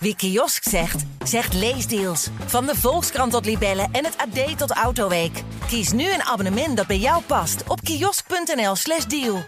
Wie kiosk zegt, zegt leesdeals. Van de Volkskrant tot Libellen en het AD tot Autoweek. Kies nu een abonnement dat bij jou past op kiosk.nl/slash deal.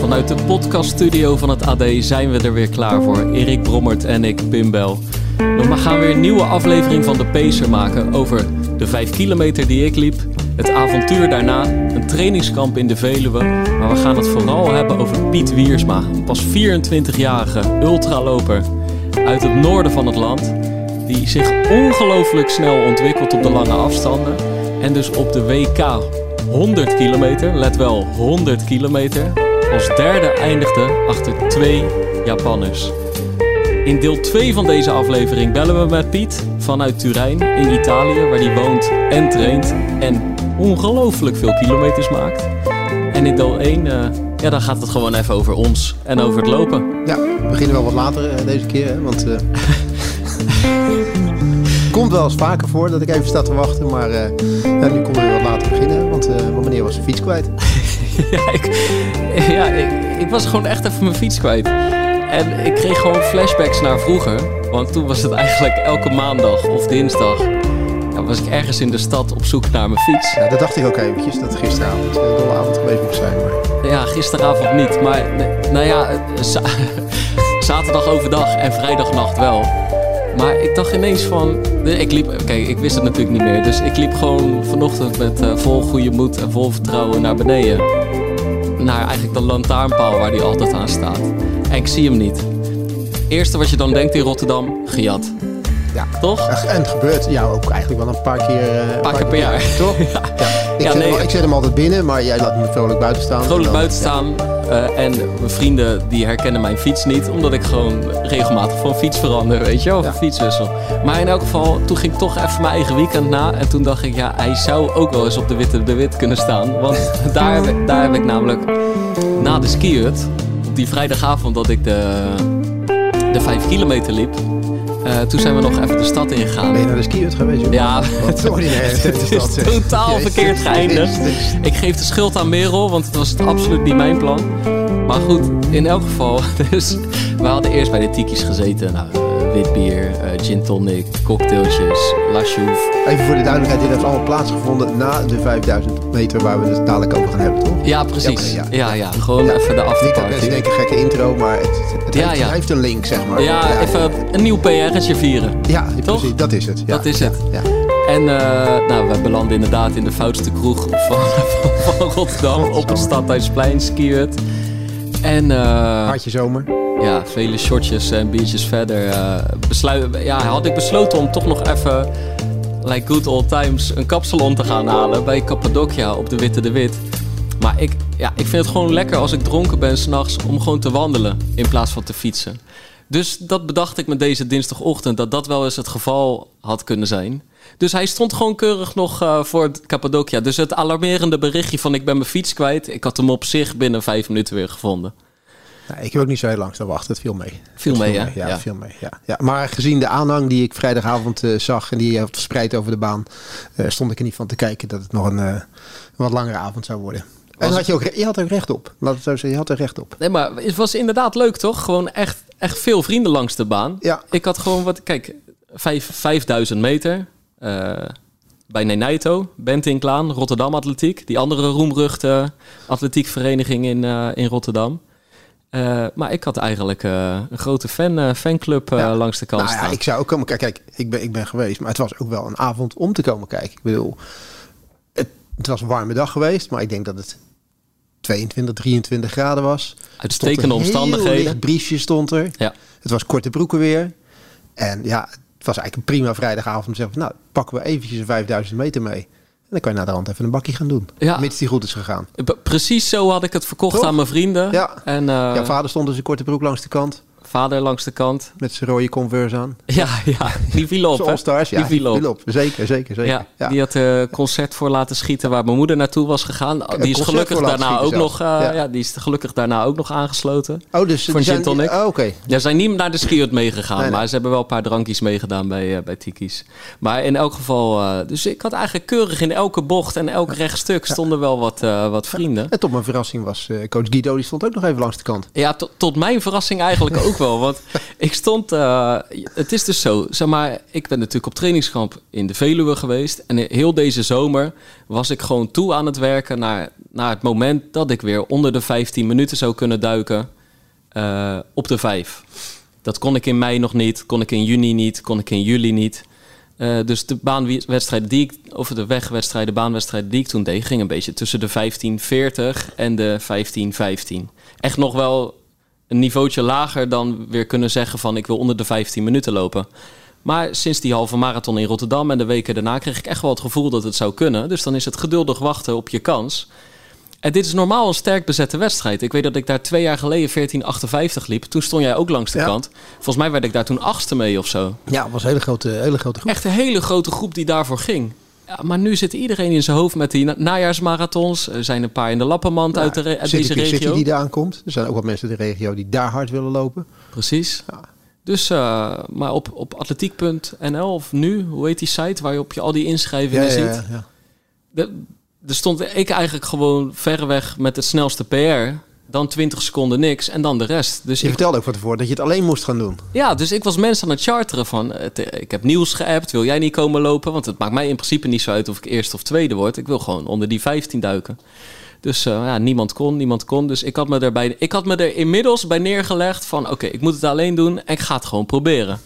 Vanuit de podcaststudio van het AD zijn we er weer klaar voor. Erik Brommert en ik, Pim Bel. We gaan weer een nieuwe aflevering van de Pacer maken over de 5 kilometer die ik liep, het avontuur daarna, een trainingskamp in de Veluwe. Maar we gaan het vooral hebben over Piet Wiersma, pas 24-jarige ultraloper uit het noorden van het land. Die zich ongelooflijk snel ontwikkelt op de lange afstanden. En dus op de WK 100 kilometer, let wel 100 kilometer, als derde eindigde achter twee Japanners. In deel 2 van deze aflevering bellen we met Piet vanuit Turijn in Italië, waar hij woont en traint en ongelooflijk veel kilometers maakt. En in deel 1, uh, ja, dan gaat het gewoon even over ons en over het lopen. Ja, we beginnen wel wat later uh, deze keer, hè, want... Uh... komt wel eens vaker voor dat ik even sta te wachten, maar ja, nu konden we wat later beginnen, want mijn meneer was zijn fiets kwijt. ja, ik, ja ik, ik was gewoon echt even mijn fiets kwijt. En ik kreeg gewoon flashbacks naar vroeger. Want toen was het eigenlijk elke maandag of dinsdag. Ja, was ik ergens in de stad op zoek naar mijn fiets. Ja, dat dacht ik ook eventjes, dat gisteravond een dolle avond geweest moest zijn. Maar... Ja, gisteravond niet. Maar nou ja, zaterdag overdag en vrijdagnacht wel. Maar ik dacht ineens van... Ik liep... Kijk, ik wist het natuurlijk niet meer. Dus ik liep gewoon vanochtend met uh, vol goede moed en vol vertrouwen naar beneden. Naar eigenlijk de lantaarnpaal waar die altijd aan staat. En ik zie hem niet. Eerste wat je dan denkt in Rotterdam, gejat. Ja. Toch? En het gebeurt ja, ook eigenlijk wel een paar keer, uh, een paar keer per jaar. Toch? ja. ja. Ik, ja, zet nee. hem, ik, zet hem, altijd binnen, maar jij laat me vrolijk buiten staan. Vrolijk dan, buiten staan. Uh, en mijn vrienden die herkennen mijn fiets niet, omdat ik gewoon regelmatig van fiets verander, weet je wel, of fietswissel. Maar in elk geval, toen ging ik toch even mijn eigen weekend na. En toen dacht ik, ja, hij zou ook wel eens op de Witte de Wit kunnen staan. Want daar heb ik, daar heb ik namelijk na de skihut die vrijdagavond dat ik de, de 5 kilometer liep. Uh, toen zijn we nog even de stad ingegaan. Ben je naar de skihut geweest? Joh? Ja, het, het is totaal verkeerd geëindigd. Ik geef de schuld aan Merel, want het was absoluut niet mijn plan. Maar goed, in elk geval. Dus we hadden eerst bij de tiki's gezeten. Nou, wit bier, uh, gin tonic, cocktailtjes, La Chouffe. Even voor de duidelijkheid, dit heeft allemaal plaatsgevonden na de 5000 meter waar we het dadelijk over gaan hebben, toch? Ja, precies. Ja, ja. ja, ja. gewoon ja. even de afterparty. Niet dat denken gekke intro, maar het, het, heeft, het, heeft, een link, zeg maar. Ja, even een nieuw PR'tje vieren. Ja, toch? precies. Dat is het. dat is het. En uh, nou, we belanden inderdaad in de foutste kroeg van, van, van Rotterdam op het Stadhuisplein, Skiert. En, uh, Hartje zomer ja, vele shortjes en biertjes verder uh, ja, had ik besloten om toch nog even, like good old times, een kapsalon te gaan halen bij Cappadocia op de Witte de Wit. Maar ik, ja, ik vind het gewoon lekker als ik dronken ben s'nachts om gewoon te wandelen in plaats van te fietsen. Dus dat bedacht ik met deze dinsdagochtend, dat dat wel eens het geval had kunnen zijn. Dus hij stond gewoon keurig nog uh, voor Cappadocia. Dus het alarmerende berichtje van ik ben mijn fiets kwijt, ik had hem op zich binnen vijf minuten weer gevonden. Ik heb ook niet zo heel lang staan wachten. Het viel mee. Viel mee, ja. Ja, Viel mee, ja. ja. Maar gezien de aanhang die ik vrijdagavond uh, zag en die je had verspreid over de baan, uh, stond ik er niet van te kijken dat het nog een, uh, wat langere avond zou worden. En had je, ook, je had er recht op. Laat het zo zeggen, je had er recht op. Nee, maar het was inderdaad leuk, toch? Gewoon echt, echt veel vrienden langs de baan. Ja. Ik had gewoon wat, kijk, vijf, 5000 meter bij Nenaito, Bentinklaan, Rotterdam Atletiek. Die andere roemruchte atletiekvereniging in, in Rotterdam. Uh, maar ik had eigenlijk uh, een grote fan, uh, fanclub ja. langs de kant nou, staan. Ja, ik zou ook komen kijken. Kijk, ik ben, ik ben geweest, maar het was ook wel een avond om te komen kijken. Ik bedoel, het, het was een warme dag geweest, maar ik denk dat het 22, 23 graden was. Uitstekende omstandigheden. Het briefje stond er. Ja. Het was korte broeken weer. En ja, het was eigenlijk een prima vrijdagavond zeggen, nou, pakken we eventjes een 5000 meter mee. En dan kan je naar de hand even een bakje gaan doen. Ja. Mits die goed is gegaan. Precies zo had ik het verkocht Toch? aan mijn vrienden. Ja. En, uh, ja, vader stond dus een korte broek langs de kant. Vader langs de kant. Met zijn rode Converse aan. Ja, ja die viel op. All-Stars, ja. die viel op. Zeker, zeker, zeker. Ja, Ja. die had een concert voor laten schieten waar mijn moeder naartoe was gegaan. Die is gelukkig daarna ook nog, eh. Ja. ja. die is gelukkig daarna ook nog aangesloten. Oh, dus Voor gin zijn-. Oh, oké. Ja, ze zijn niet naar de skiot meegegaan, Nee, nee. maar ze hebben wel een paar drankjes meegedaan bij, eh, bij Tiki's. Maar in elk geval, eh, dus ik had eigenlijk keurig in elke bocht en elk rechtstuk stonden wel wat, eh, wat vrienden. En tot mijn verrassing was eh, coach Guido, die stond ook nog even langs de kant. Ja, tot, tot mijn verrassing eigenlijk ook Want ik stond. eh, het is dus zo, zeg maar. Ik ben natuurlijk op trainingskamp in de Veluwe geweest. En heel deze zomer was ik gewoon toe aan het werken naar, naar het moment dat ik weer onder de 15 minuten zou kunnen duiken eh, op de 5. Dat kon ik in mei nog niet, kon ik in juni niet, kon ik in juli niet. Eh, dus de baanwedstrijden die ik, of de wegwedstrijden, baanwedstrijden die ik toen deed, ging een beetje tussen de 15.40 en de 15.15. Echt nog wel een niveautje lager dan weer kunnen zeggen van ik wil onder de 15 minuten lopen. Maar sinds die halve marathon in Rotterdam en de weken daarna kreeg ik echt wel het gevoel dat het zou kunnen. Dus dan is het geduldig wachten op je kans. En dit is normaal een sterk bezette wedstrijd. Ik weet dat ik daar twee jaar geleden 1458 liep. Toen stond jij ook langs de Ja. kant. Volgens mij werd ik daar toen achtste mee of zo. Ja, het was een hele grote, hele grote groep. Echt een hele grote groep die daarvoor ging. Ja, maar nu zit iedereen in zijn hoofd met die na- najaarsmarathons. Er zijn een paar in de Lappenmand uit, de uit deze Peak City regio. die daar aankomt. Er zijn ook wat mensen in de regio die daar hard willen lopen. Precies. Ja. Dus, eh, maar op, op atletiek.nl of nu, hoe heet die site waarop je al die inschrijvingen ziet? ja, ja. De- er stond ik eigenlijk gewoon verreweg met het snelste PR. Dan 20 seconden niks en dan de rest. Dus Je ik, vertelde ook van tevoren dat je het alleen moest gaan doen. ja, dus ik was mensen aan het charteren van... eh, ik heb nieuws geappt, wil jij niet komen lopen? Want het maakt mij in principe niet zo uit of ik eerste of tweede word. Ik wil gewoon onder die 15 duiken. Dus eh, ja, niemand kon, niemand kon. Dus ik had me, erbij, ik had me er inmiddels bij neergelegd van... oké, ik moet het alleen doen en ik ga het gewoon proberen.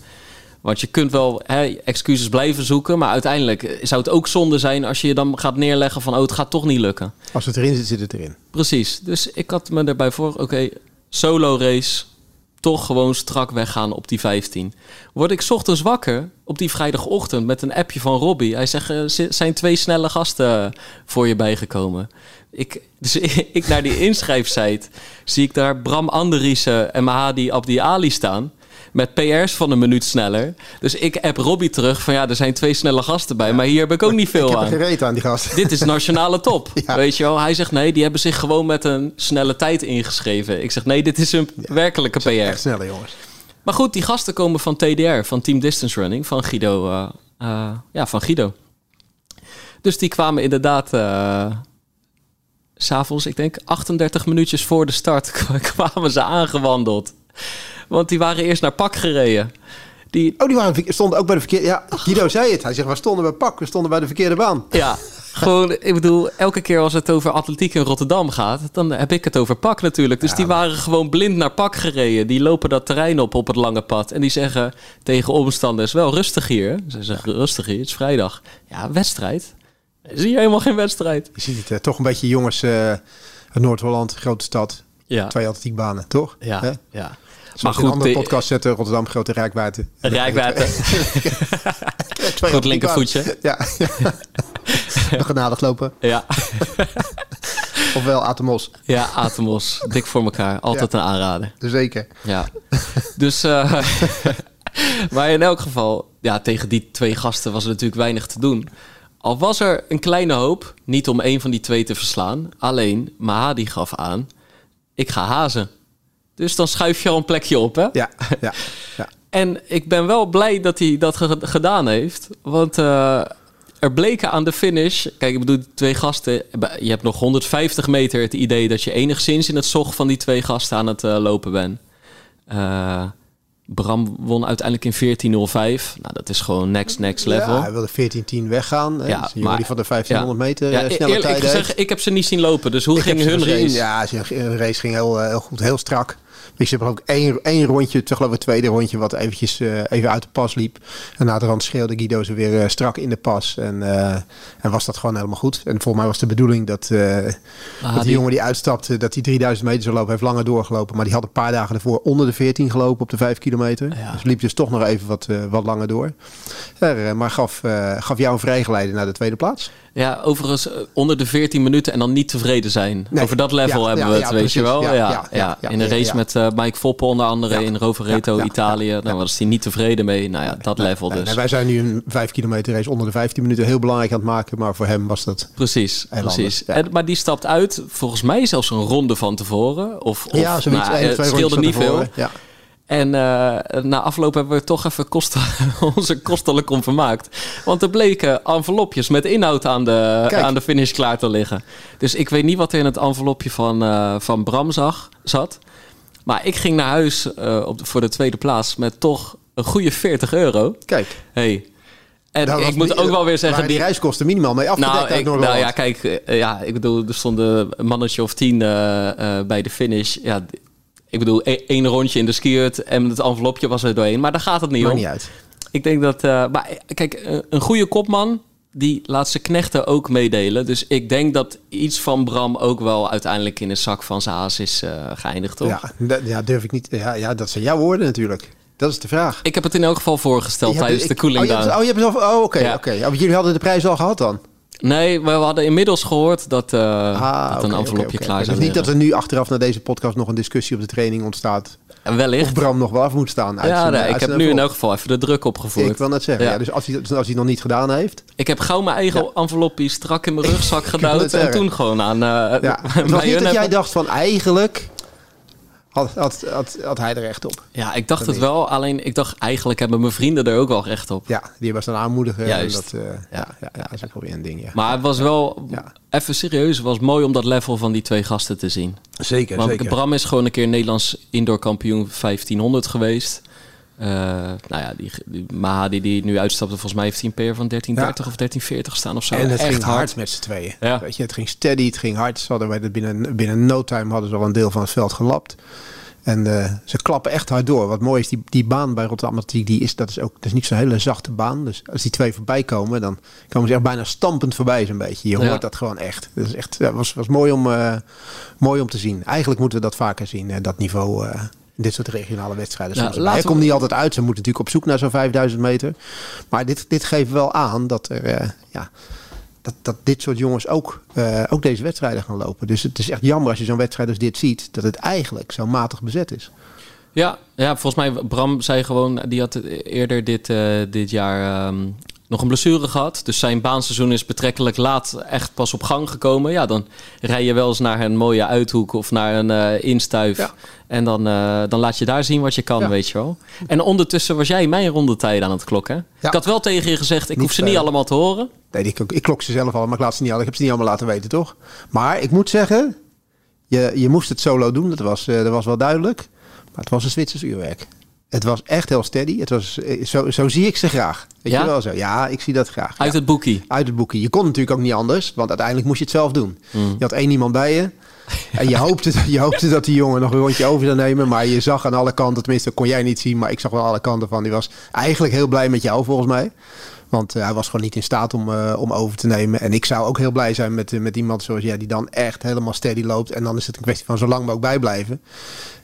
Want je kunt wel hè, excuses blijven zoeken... maar uiteindelijk eh, zou het ook zonde zijn als je je dan gaat neerleggen van... oh, het gaat toch niet lukken. Als het erin zit, zit het erin. Precies. Dus ik had me erbij voor, oké, solo race, toch gewoon strak weggaan op die 15. Word ik 's ochtends wakker op die vrijdagochtend met een appje van Robbie. Hij zegt, er zi- zijn twee snelle gasten voor je bijgekomen. Ik, dus ik naar die inschrijfsite zie ik daar Bram Andriessen en Mahadi Abdi Ali staan. Met PR's van een minuut sneller. Dus ik app Robbie terug van ja, er zijn twee snelle gasten bij. Maar hier heb ik ook niet veel ik heb aan er gereden aan die gast. dit is nationale top. Ja. Weet je wel? Hij zegt nee, die hebben zich gewoon met een snelle tijd ingeschreven. Ik zeg nee, dit is een werkelijke Echt PR. sneller, jongens. Maar goed, die gasten komen van TDR, van Team Distance Running, van Guido. eh, eh, ja, van Guido. Dus die kwamen inderdaad. s S'avonds, ik denk 38 minuutjes voor de start, kwamen ze aangewandeld. Want die waren eerst naar Pak gereden. Die, Oh, die waren, stonden ook bij de verkeerde... Ja, Guido zei het. Hij zegt, we stonden bij Pak, we stonden bij de verkeerde baan. Ja, gewoon, ik bedoel, elke keer als het over atletiek in Rotterdam gaat, dan heb ik het over pak natuurlijk. Dus die waren gewoon blind naar pak gereden. Die lopen dat terrein op op het lange pad. En die zeggen tegen omstanders, wel rustig hier. Ze zeggen, rustig hier, het is vrijdag. Ja, wedstrijd. Zie je helemaal geen wedstrijd. Je ziet het, eh, toch een beetje jongens uit Noord-Holland, grote stad. Ja, Twee atletiekbanen, toch? ja, ja. Maar goed, een andere de- podcast zetten Rotterdam, grote rijkwaarde. Rijkwaarde. Twee Goed linkervoetje. Ja. Genadig lopen. Ja, Ofwel Atemos. ja, Atemos. Dik voor elkaar. Altijd een aanrader. Zeker. Ja. Dus, eh, maar in elk geval, ja, tegen die twee gasten was er natuurlijk weinig te doen. Al was er een kleine hoop, niet om één van die twee te verslaan. Alleen, Mahadi gaf aan, ik ga hazen. Dus dan schuif je al een plekje op, hè? Ja, ja, ja. En ik ben wel blij dat hij dat ge- gedaan heeft. Want eh, er bleken aan de finish... Kijk, ik bedoel, die twee gasten... Je hebt nog 150 meter het idee dat je enigszins in het zog van die twee gasten aan het eh, lopen bent. Eh, Bram won uiteindelijk in 14.05. Nou, dat is gewoon next, next level. Ja, hij wilde 14-10 weggaan. hè. Ja, Dus maar- die van de 1500 meter Ja, eh, snelle eerlijk heeft. ik heb ze niet zien lopen. Dus hoe Ik ging hun gezien. race? Ja, zijn race ging heel, eh, heel goed, heel strak. Ik heb ik één, één rondje, toch geloof ik het tweede rondje, wat eventjes eh, even uit de pas liep. En na de rand schreeuwde Guido ze weer eh, strak in de pas. En, eh, en was dat gewoon helemaal goed. En volgens mij was de bedoeling dat, eh, dat die jongen die uitstapte, dat hij 3000 meter zou lopen, heeft langer doorgelopen. Maar die had een paar dagen ervoor onder de 14 gelopen op de 5 kilometer. Ja. Dus liep dus toch nog even wat, wat langer door. Er, maar gaf, gaf jou een vrijgeleide naar de tweede plaats. Ja, overigens eh, onder de 14 minuten en dan niet tevreden zijn. Nee. Over dat level Ja, hebben we het, weet precies. je wel. Ja, Ja, In een race met eh, Mike Voppe onder andere in Rovereto, Italië. Nou, was hij niet tevreden mee. Nou ja, dat level dus. wij zijn nu een 5 kilometer race onder de 15 minuten heel belangrijk aan het maken. Maar voor hem was dat... Precies, precies. En, maar die stapt uit, volgens mij zelfs een ronde van tevoren. Of, of ja, zoiets. nou, het scheelde niet veel. Ja. En eh, na afloop hebben we toch even kosten, onze kostelijk om vermaakt. Want er bleken envelopjes met inhoud aan de, Kijk. aan de finish klaar te liggen. Dus ik weet niet wat er in het envelopje van, eh, van Bram zag, zat. Maar ik ging naar huis eh, op de- voor de tweede plaats met toch een goede 40 euro. Kijk. Hey. En dat ik moet ook wel weer zeggen... die reiskosten minimaal mee afgedekt Nou, ik, nou ja, kijk, ja, ik bedoel, er stonden een mannetje of tien bij de finish. Ja, ik bedoel, e- één rondje in de skiert en het envelopje was er doorheen. Maar daar gaat het niet Maakt om. niet uit. Ik denk dat, eh, maar eh, kijk, eh, een goede kopman, die laat zijn knechten ook meedelen. Dus ik denk dat iets van Bram ook wel uiteindelijk in de zak van zijn haas is geëindigd, toch? Ja, dat, ja, durf ik niet. Ja, ja, dat zijn jouw woorden natuurlijk. Dat is de vraag. Ik heb het in elk geval voorgesteld tijdens de ik- cooling oh, je hebt-. Oh, je hebt. Oh, oké. Ja. oké. Oh, jullie hadden de prijs al gehad dan? Nee, we hadden inmiddels gehoord dat, eh, Ah, dat een envelopje oké, oké. klaar Dus zou niet dat er nu achteraf naar deze podcast nog een discussie op de training ontstaat. En Wellicht. Of Bram nog wel af moet staan. uit Ja, zijn- nee, uit ik heb nu in elk geval even de druk opgevoerd. Ik wil net zeggen. Ja. Ja. dus als hij, als hij het nog niet gedaan heeft. Ik heb gauw mijn eigen envelopje strak in mijn rugzak gedouwd en toen gewoon aan eh Ja. Het bij was niet dat jij dacht van eigenlijk had, had, had, had hij er recht op. Ja, ik dacht Dat het wel. Alleen ik dacht eigenlijk hebben mijn vrienden er ook wel recht op. Ja, die was dan aanmoedigen. Juist. En dat, eh, ja, Ja, ja, ja, dat is ook weer een ding. Ja. Maar het was wel, even serieus, het was mooi om dat level van die twee gasten te zien. zeker, Want Bram is gewoon een keer Nederlands indoor kampioen 1500 geweest. Eh, nou ja, die, die Mahadi die nu uitstapte, volgens mij heeft hij een PR van 1330 of 1340 staan of zo. En het Echt ging hard, met z'n tweeën. Ja. Weet je, het ging steady, het ging hard. Ze hadden bij de, binnen, binnen no time hadden ze al een deel van het veld gelapt. En eh, ze klappen echt hard door. Wat mooi is, die, die baan bij Rotterdam, die, die is, dat is ook dat is niet zo'n hele zachte baan. Dus als die twee voorbij komen, dan komen ze echt bijna stampend voorbij zo'n beetje. Je hoort Ja. dat gewoon echt. Dat is echt, ja, was, was mooi, om, eh, mooi om te zien. Eigenlijk moeten we dat vaker zien, dat niveau... in dit soort regionale wedstrijden. Soms. laten Hij we- komt niet altijd uit. Ze moeten natuurlijk op zoek naar zo'n 5000 meter. Maar dit, dit geeft wel aan dat er... eh, ja, dat, dat dit soort jongens ook, eh, ook deze wedstrijden gaan lopen. Dus het is echt jammer als je zo'n wedstrijd als dit ziet, dat het eigenlijk zo matig bezet is. Ja, ja, volgens mij, Bram zei gewoon, die had eerder dit, eh, dit jaar ehm, nog een blessure gehad. Dus zijn baanseizoen is betrekkelijk laat echt pas op gang gekomen. Ja, dan rij je wel eens naar een mooie uithoek of naar een instuif. Ja. En dan, eh, dan laat je daar zien wat je kan, Ja. weet je wel. En ondertussen was jij mijn rondetijden aan het klokken. Ja. Ik had wel tegen je gezegd, ik Niet hoef ze niet veel. allemaal te horen. Nee, ik, ik klok ze zelf al, maar ik laat ze niet al. Ik heb ze niet allemaal laten weten, toch? Maar ik moet zeggen, je, je moest het solo doen. Dat was, eh, dat was wel duidelijk. Maar het was een Zwitsers uurwerk. Het was echt heel steady. Het was, eh, zo, zo zie ik ze graag. Weet Ja? je wel zo? Ja, ik zie dat graag. Uit Ja. het boekie. Uit het boekje. Je kon natuurlijk ook niet anders, want uiteindelijk moest je het zelf doen. Hmm. Je had één iemand bij je. En je hoopte, je hoopte dat die jongen nog een rondje over zou nemen. Maar je zag aan alle kanten, tenminste kon jij niet zien, maar ik zag wel alle kanten van. Die was eigenlijk heel blij met jou volgens mij. Want eh, hij was gewoon niet in staat om, eh, om over te nemen. En ik zou ook heel blij zijn met, eh, met iemand zoals jij, die dan echt helemaal steady loopt. En dan is het een kwestie van zo lang mogelijk bijblijven.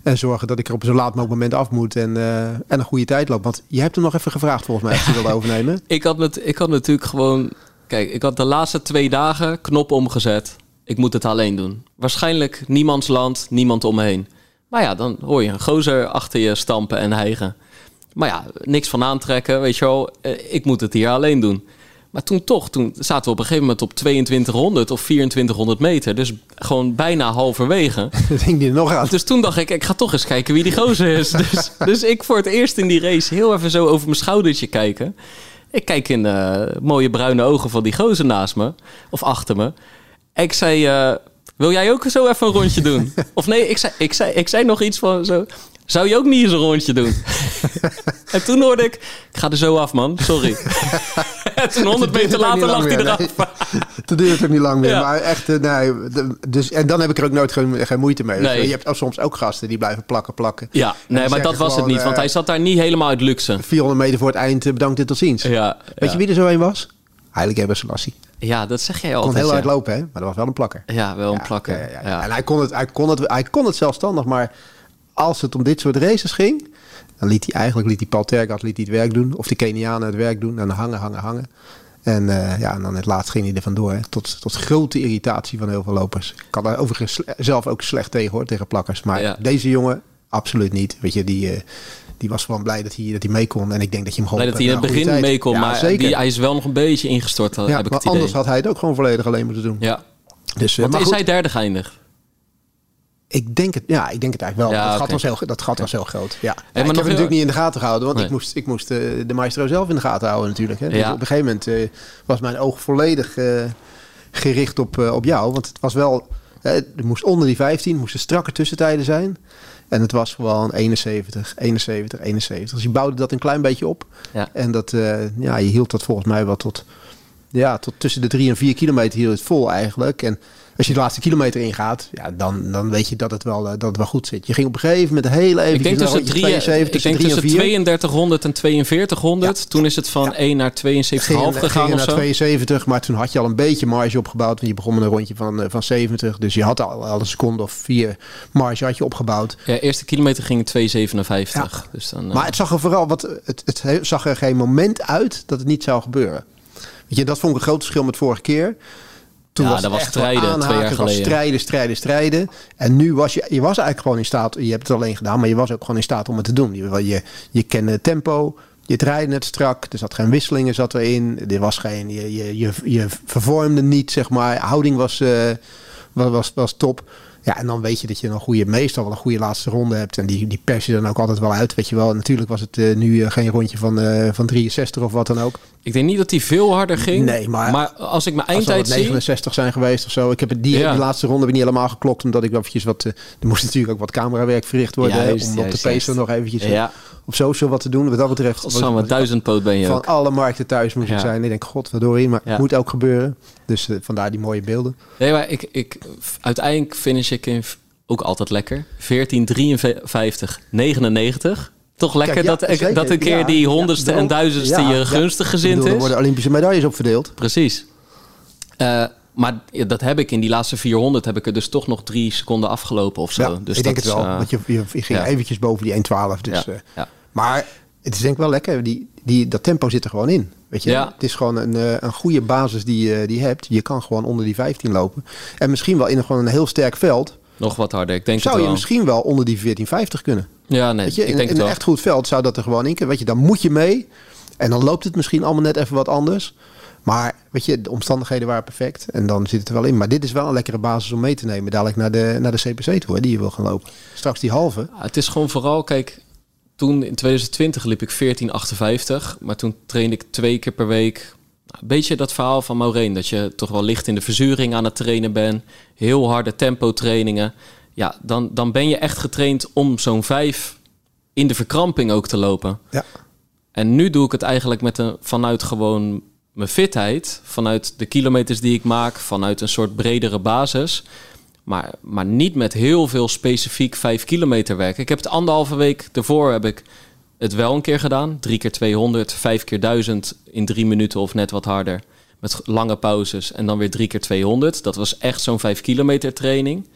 En zorgen dat ik er op zo laat mogelijk moment af moet en, en een goede tijd loop. Want je hebt hem nog even gevraagd volgens mij, of hij wilde overnemen. Ik had, met, ik had natuurlijk gewoon... Kijk, ik had de laatste twee dagen knop omgezet. Ik moet het alleen doen. Waarschijnlijk niemands land, niemand om me heen. Maar ja, dan hoor je een gozer achter je stampen en hijgen. Maar ja, niks van aantrekken, weet je wel. Eh, Ik moet het hier alleen doen. Maar toen toch, toen zaten we op een gegeven moment op 2200 of 2400 meter. Dus gewoon bijna halverwege. Dat hing die nog aan. Dus toen dacht ik, ik ga toch eens kijken wie die gozer is. Dus, dus ik voor het eerst in die race heel even zo over mijn schoudertje kijken. Ik kijk in de mooie bruine ogen van die gozer naast me. Of achter me. Ik zei, eh, wil jij ook zo even een rondje doen? Of nee, ik zei, ik zei, ik zei nog iets van zo... Zou je ook niet eens een rondje doen? en toen hoorde ik, ik ga er zo af man, sorry. en toen 100 meter later lag hij eraf. Dat duurt het ook niet lang meer. Ja. Maar echt, eh, nee. Dus, en dan heb ik er ook nooit geen, geen moeite mee. Nee. Je hebt soms ook gasten die blijven plakken, plakken. Ja, nee, maar dat was het niet. Want eh, hij zat daar niet helemaal uit luxe. 400 meter voor het eind, bedankt en tot ziens. Ja, Weet ja. je wie er zo een was? Heilige Ebbe Selassie. Ja, dat zeg jij Kon altijd. heel ja. hard lopen, hè? Maar dat was wel een plakker. Ja, wel een Ja, plakker. ja. En hij kon, het, hij, kon het, hij kon het zelfstandig, maar als het om dit soort races ging, dan liet hij eigenlijk liet hij Paul Tergat liet hij het werk doen, of de Kenianen het werk doen, en hangen, hangen, hangen. En uh, ja, en dan het laatst ging hij er vandoor. Tot, tot grote irritatie van heel veel lopers. Ik kan daar overigens zelf ook slecht tegen hoor, tegen plakkers. Maar ja. deze jongen, absoluut niet. Weet je, die, uh, die was gewoon blij dat hij, dat hij mee kon. En ik denk dat je hem gewoon... Blij dat hij in het begin mee kon, ja, maar die, hij is wel nog een beetje ingestort. Ja, heb ik maar het anders had hij het ook gewoon volledig alleen moeten doen. Ja. Dus, uh, Want is goed, hij derde geëindigd? Ik denk het, ja, ik denk het eigenlijk wel. Ja, dat, okay. gat was heel, dat gat was heel groot. Ja. Hey, maar ik heb het natuurlijk niet in de gaten gehouden, want nee. ik moest, ik moest uh, de maestro zelf in de gaten houden natuurlijk. Hè. Dus ja. op een gegeven moment uh, was mijn oog volledig uh, gericht op, op jou. Want het was wel, het moest onder die 15, moesten strakke tussentijden zijn. En het was gewoon 71, 71, 71. Dus je bouwde dat een klein beetje op. Ja. En dat, ja, je hield dat volgens mij wel tot, ja, tot tussen de 3 en 4 kilometer hield het vol eigenlijk. En als je de laatste kilometer ingaat, ja, dan, dan weet je dat het, wel, dat het wel goed zit. Je ging op een gegeven moment heel even... Ik denk tussen, 72, ik denk tussen 3200 en 4200. Ja. Toen is het van ja. 1 naar 72,5 gegaan ging naar 72, maar toen had je al een beetje marge opgebouwd. Want je begon met een rondje van, van 70. Dus je had al, al een seconde of vier marge had je opgebouwd. Ja, eerste kilometer ging 2,57. Ja. Dus dan, uh... Maar het zag er vooral, wat, het, het zag er geen moment uit dat het niet zou gebeuren. Weet je, dat vond ik een groot verschil met vorige keer. Toen ja, was dat was strijden twee jaar geleden. strijden, strijden, strijden. En nu was je, je was eigenlijk gewoon in staat, je hebt het alleen gedaan, maar je was ook gewoon in staat om het te doen. Je, je, je kende het tempo, je draaide het strak, er zat geen wisselingen zat erin, er was geen, je, je, je, je vervormde niet, zeg maar. Houding was, uh, was, was top. Ja, en dan weet je dat je een goede, meestal wel een goede laatste ronde hebt. En die, die pers je dan ook altijd wel uit. Weet je wel, natuurlijk was het uh, nu uh, geen rondje van, uh, van 63 of wat dan ook. Ik denk niet dat hij veel harder ging. Nee, maar, maar als ik mijn eindtijd zie... 69 zijn geweest of zo. Ik heb het die, ja. die laatste ronde niet helemaal geklokt. Omdat ik wel eventjes wat... er moest natuurlijk ook wat camerawerk verricht worden. Juist, om op de pacer nog eventjes ja. op social wat te doen. Wat dat betreft... Samen duizend poot ben je Van ook. alle markten thuis moest ik zijn. Ik denk, god, waardoor in. Maar het moet ook gebeuren. Dus vandaar die mooie beelden. Nee, maar ik, ik, uiteindelijk finish ik in ook altijd lekker. 14, 53, 99. Toch lekker Kijk, ja, dat, zeker. dat een keer ja, die honderdste ja, en duizendste je gunstig gezind is. Er worden Olympische medailles op verdeeld. Precies. Uh, maar dat heb ik in die laatste 400 heb ik er dus toch nog drie seconden afgelopen of zo. Ja, dus ik denk het wel. Uh, want je, je, je ging eventjes boven die 1.12. Dus, uh, maar het is denk ik wel lekker. Die, die, dat tempo zit er gewoon in. Weet je, ja. het is gewoon een, een goede basis die je die hebt. Je kan gewoon onder die 15 lopen. En misschien wel in een, gewoon een heel sterk veld. Nog wat harder. Ik denk zou het je misschien wel onder die 1450 kunnen. Ja, nee. Weet je, ik denk in, het een wel. echt goed veld zou dat er gewoon in kunnen. Weet je, dan moet je mee. En dan loopt het misschien allemaal net even wat anders. Maar weet je, de omstandigheden waren perfect. En dan zit het er wel in. Maar dit is wel een lekkere basis om mee te nemen. Dadelijk naar de, naar de CPC toe, hè, die je wil gaan lopen. Straks die halve. Ja, het is gewoon vooral, kijk, toen in 2020 liep ik 14,58. Maar toen trainde ik twee keer per week. Een beetje dat verhaal van Maureen. Dat je toch wel licht in de verzuring aan het trainen bent. Heel harde tempo trainingen. Ja, dan, dan ben je echt getraind om zo'n vijf in de verkramping ook te lopen. Ja. En nu doe ik het eigenlijk met een, vanuit gewoon mijn fitheid. Vanuit de kilometers die ik maak. Vanuit een soort bredere basis. Maar, maar niet met heel veel specifiek vijf kilometer werken. Ik heb het anderhalve week ervoor heb ik het wel een keer gedaan. Drie keer 200, vijf keer 1000 in drie minuten of net wat harder. Met lange pauzes en dan weer drie keer 200. Dat was echt zo'n vijf kilometer training.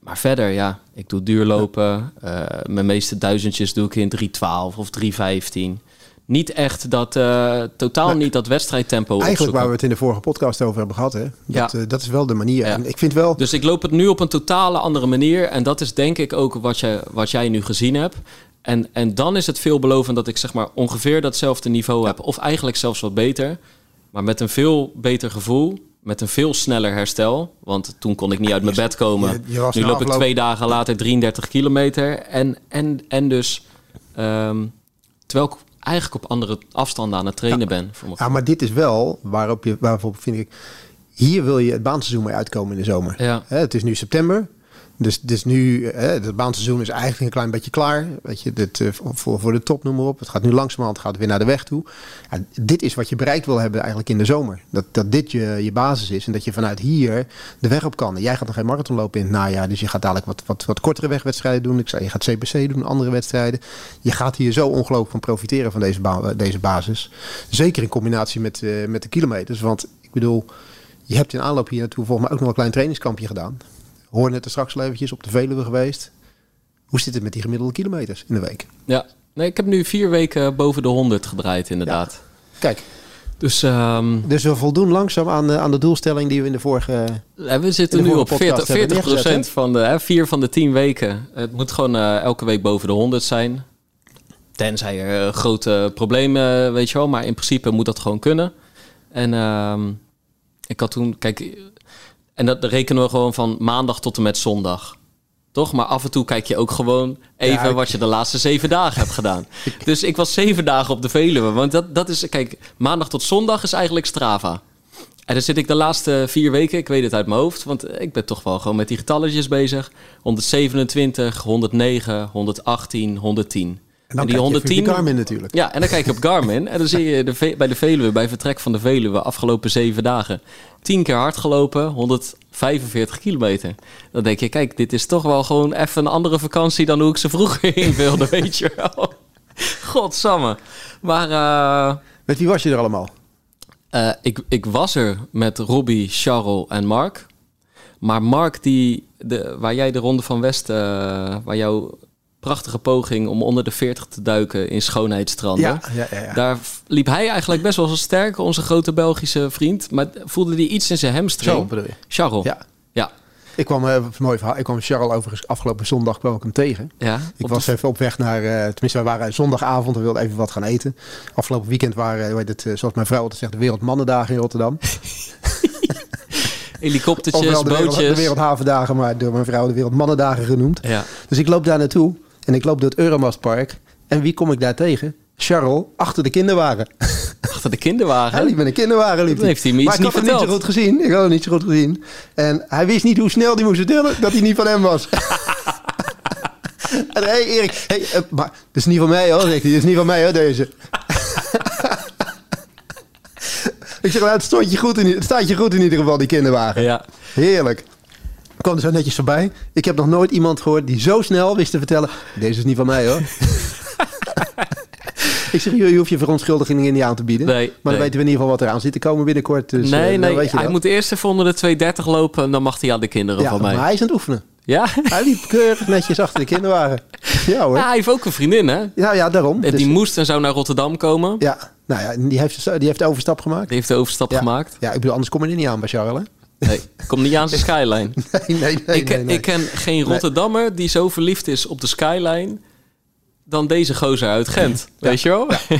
Maar verder, ja, ik doe duurlopen. Uh, mijn meeste duizendjes doe ik in 312 of 315. Niet echt dat, uh, totaal niet dat wedstrijdtempo Eigenlijk opzoeken. waar we het in de vorige podcast over hebben gehad, hè? Dat, ja. uh, dat is wel de manier. Ja. En ik vind wel... Dus ik loop het nu op een totale andere manier. En dat is denk ik ook wat, je, wat jij nu gezien hebt. En, en dan is het veelbelovend dat ik zeg maar ongeveer datzelfde niveau heb. Of eigenlijk zelfs wat beter. Maar met een veel beter gevoel. Met een veel sneller herstel. Want toen kon ik niet uit mijn bed komen. Je, je nu loop ik twee dagen later 33 kilometer. En, en, en dus... Um, terwijl ik eigenlijk op andere afstanden aan het trainen ja. ben. Voor ja, maar dit is wel waarop je... Waarop vind ik... Hier wil je het baanseizoen mee uitkomen in de zomer. Ja. Het is nu september. Dus, dus nu, hè, het baanseizoen is eigenlijk een klein beetje klaar. Weet je, dit, uh, voor, voor de top, noem maar op. Het gaat nu langzamerhand gaat weer naar de weg toe. Dit is wat je bereikt wil hebben eigenlijk in de zomer. Dat, dat dit je, je basis is en dat je vanuit hier de weg op kan. En jij gaat nog geen marathon lopen in het najaar. Dus je gaat dadelijk wat, wat, wat kortere wegwedstrijden doen. Ik zei, je gaat CPC doen, andere wedstrijden. Je gaat hier zo ongelooflijk van profiteren van deze, deze basis. Zeker in combinatie met, uh, met de kilometers. Want ik bedoel, je hebt in aanloop hier naartoe volgens mij ook nog een klein trainingskampje gedaan. Hoor net er straks al eventjes op de Veluwe geweest. Hoe zit het met die gemiddelde kilometers in de week? Ja, nee, ik heb nu vier weken boven de 100 gedraaid inderdaad. Ja. Kijk. Dus, ehm, Dus we voldoen langzaam aan, de- aan de doelstelling die we in de vorige... we zitten nu op podcast 40, hebben 40 neergezet, van de hè, vier van de 10 weken. Het moet gewoon eh, elke week boven de 100 zijn. Tenzij er eh, grote problemen, weet je wel. Maar in principe moet dat gewoon kunnen. En ehm, ik had toen, kijk, en dat rekenen we gewoon van maandag tot en met zondag. Toch? Maar af en toe kijk je ook gewoon even Ja, ik- wat je de laatste zeven dagen hebt gedaan. Dus ik was zeven dagen op de Veluwe. Want dat, dat is, kijk, maandag tot zondag is eigenlijk Strava. En dan zit ik de laatste vier weken, ik weet het uit mijn hoofd, want ik ben toch wel gewoon met die getalletjes bezig. 127, 109, 118, 110. En dan die kijk je even 110 op de Garmin natuurlijk. Ja, en dan kijk je op Garmin en dan zie je de bij de Veluwe, bij vertrek van de Veluwe, afgelopen zeven dagen, 10 keer hard gelopen, 145 kilometer. Dan denk je, kijk, dit is toch wel gewoon even een andere vakantie dan hoe ik ze vroeger invulde, weet je wel. Godsamme. Maar eh, Met wie was je er allemaal? eh, ik, ik was er met Robbie, Charles en Mark. Maar Mark, die, de, waar jij de Ronde van West, eh, waar jouw prachtige poging om onder de 40 te duiken in schoonheidsstranden. Ja, ja, ja. ja. Daar liep hij eigenlijk best wel sterk, onze grote Belgische vriend. Maar voelde hij iets in zijn hamstring. Zo bedoel je. Charles. Ja. Ja. Ik kwam, eh, een mooi verhaal, ik kwam Charles overigens afgelopen zondag kwam ik hem tegen. ja. Ik was de- even op weg naar, eh, tenminste, we waren zondagavond en wilden even wat gaan eten. Afgelopen weekend waren, eh, hoe heet het, eh, zoals mijn vrouw altijd zegt, de Wereldmannendagen in Rotterdam. helikoptertjes, de, wereld, bootjes. de Wereldhavendagen, maar door mijn vrouw de Wereldmannendagen genoemd. Ja. Dus ik loop daar naartoe en ik loop door het Euromastpark. En wie kom ik daar tegen? Charles, achter de kinderwagen. Achter de kinderwagen. Hij liep met een kinderwagen. Liep heeft hij me maar iets ik had niet het niet zo goed gezien. Ik had het niet zo goed gezien. En hij wist niet hoe snel hij moest vertellen dat hij niet van hem was. en hey Erik, hey, eh, maar dit is niet van mij hoor, zegt hij. Dit is niet van mij hoor, deze. ik zeg, nou, het, stond je goed in, het staat je goed in ieder geval, die kinderwagen. Ja. Heerlijk. Kwam er zo netjes voorbij. Ik heb nog nooit iemand gehoord die zo snel wist te vertellen... Deze is niet van mij hoor. ik zeg, je hoeft je verontschuldigingen niet aan te bieden. Nee, maar dan nee. weten we in ieder geval wat eraan zit te komen binnenkort. Dus, nee, eh, nee. weet je Hij dat. moet eerst even onder de 230 lopen en dan mag hij aan de kinderen ja, van mij. maar hij is aan het oefenen. Ja? Hij liep keurig netjes achter de kinderwagen. Ja hoor. ja, hij heeft ook een vriendin, hè? Ja, ja daarom. En Dus- die moest en zou naar Rotterdam komen. ja, nou ja, die heeft, die heeft de overstap gemaakt. Die heeft de overstap ja. gemaakt. Ja, ik bedoel, anders kom je er niet aan bij Charles. hè? Nee, kom niet aan zijn skyline. Nee, nee, nee. ik, ken- nee, nee. ik ken geen Rotterdammer die zo verliefd is op de skyline dan deze gozer uit Gent. Weet je wel? Ja.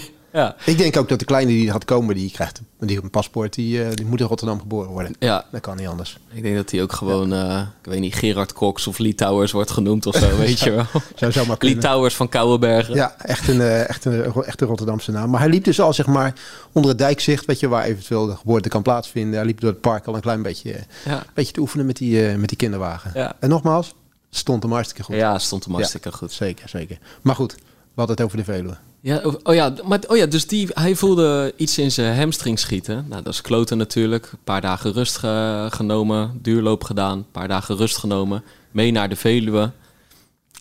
Ik denk ook dat de kleine die gaat komen, die krijgt die op een paspoort, die, eh, die moet in Rotterdam geboren worden. ja. Dat kan niet anders. Ik denk dat hij ook gewoon, eh, ik weet niet, Gerard Cox of Lee Towers wordt genoemd of zo, weet je wel. Zou zomaar Lee kunnen. Towers van Kouwenbergen. Ja, echt een, eh, echt, een, echt een Rotterdamse naam. Maar hij liep dus al zeg maar onder het dijkzicht, weet je, waar eventueel de geboorte kan plaatsvinden. Hij liep door het park al een klein beetje, Ja. beetje te oefenen met die, eh, met die kinderwagen. Ja. En nogmaals, stond hem hartstikke goed. Ja, stond hem hartstikke goed. Zeker, zeker. Maar goed, we hadden het over de Veluwe. Ja, oh, oh ja, maar oh ja, dus die, hij voelde iets in zijn hamstring schieten. Nou, dat is kloten natuurlijk. Een paar dagen rust ge- genomen, duurloop gedaan, een paar dagen rust genomen. Mee naar de Veluwe.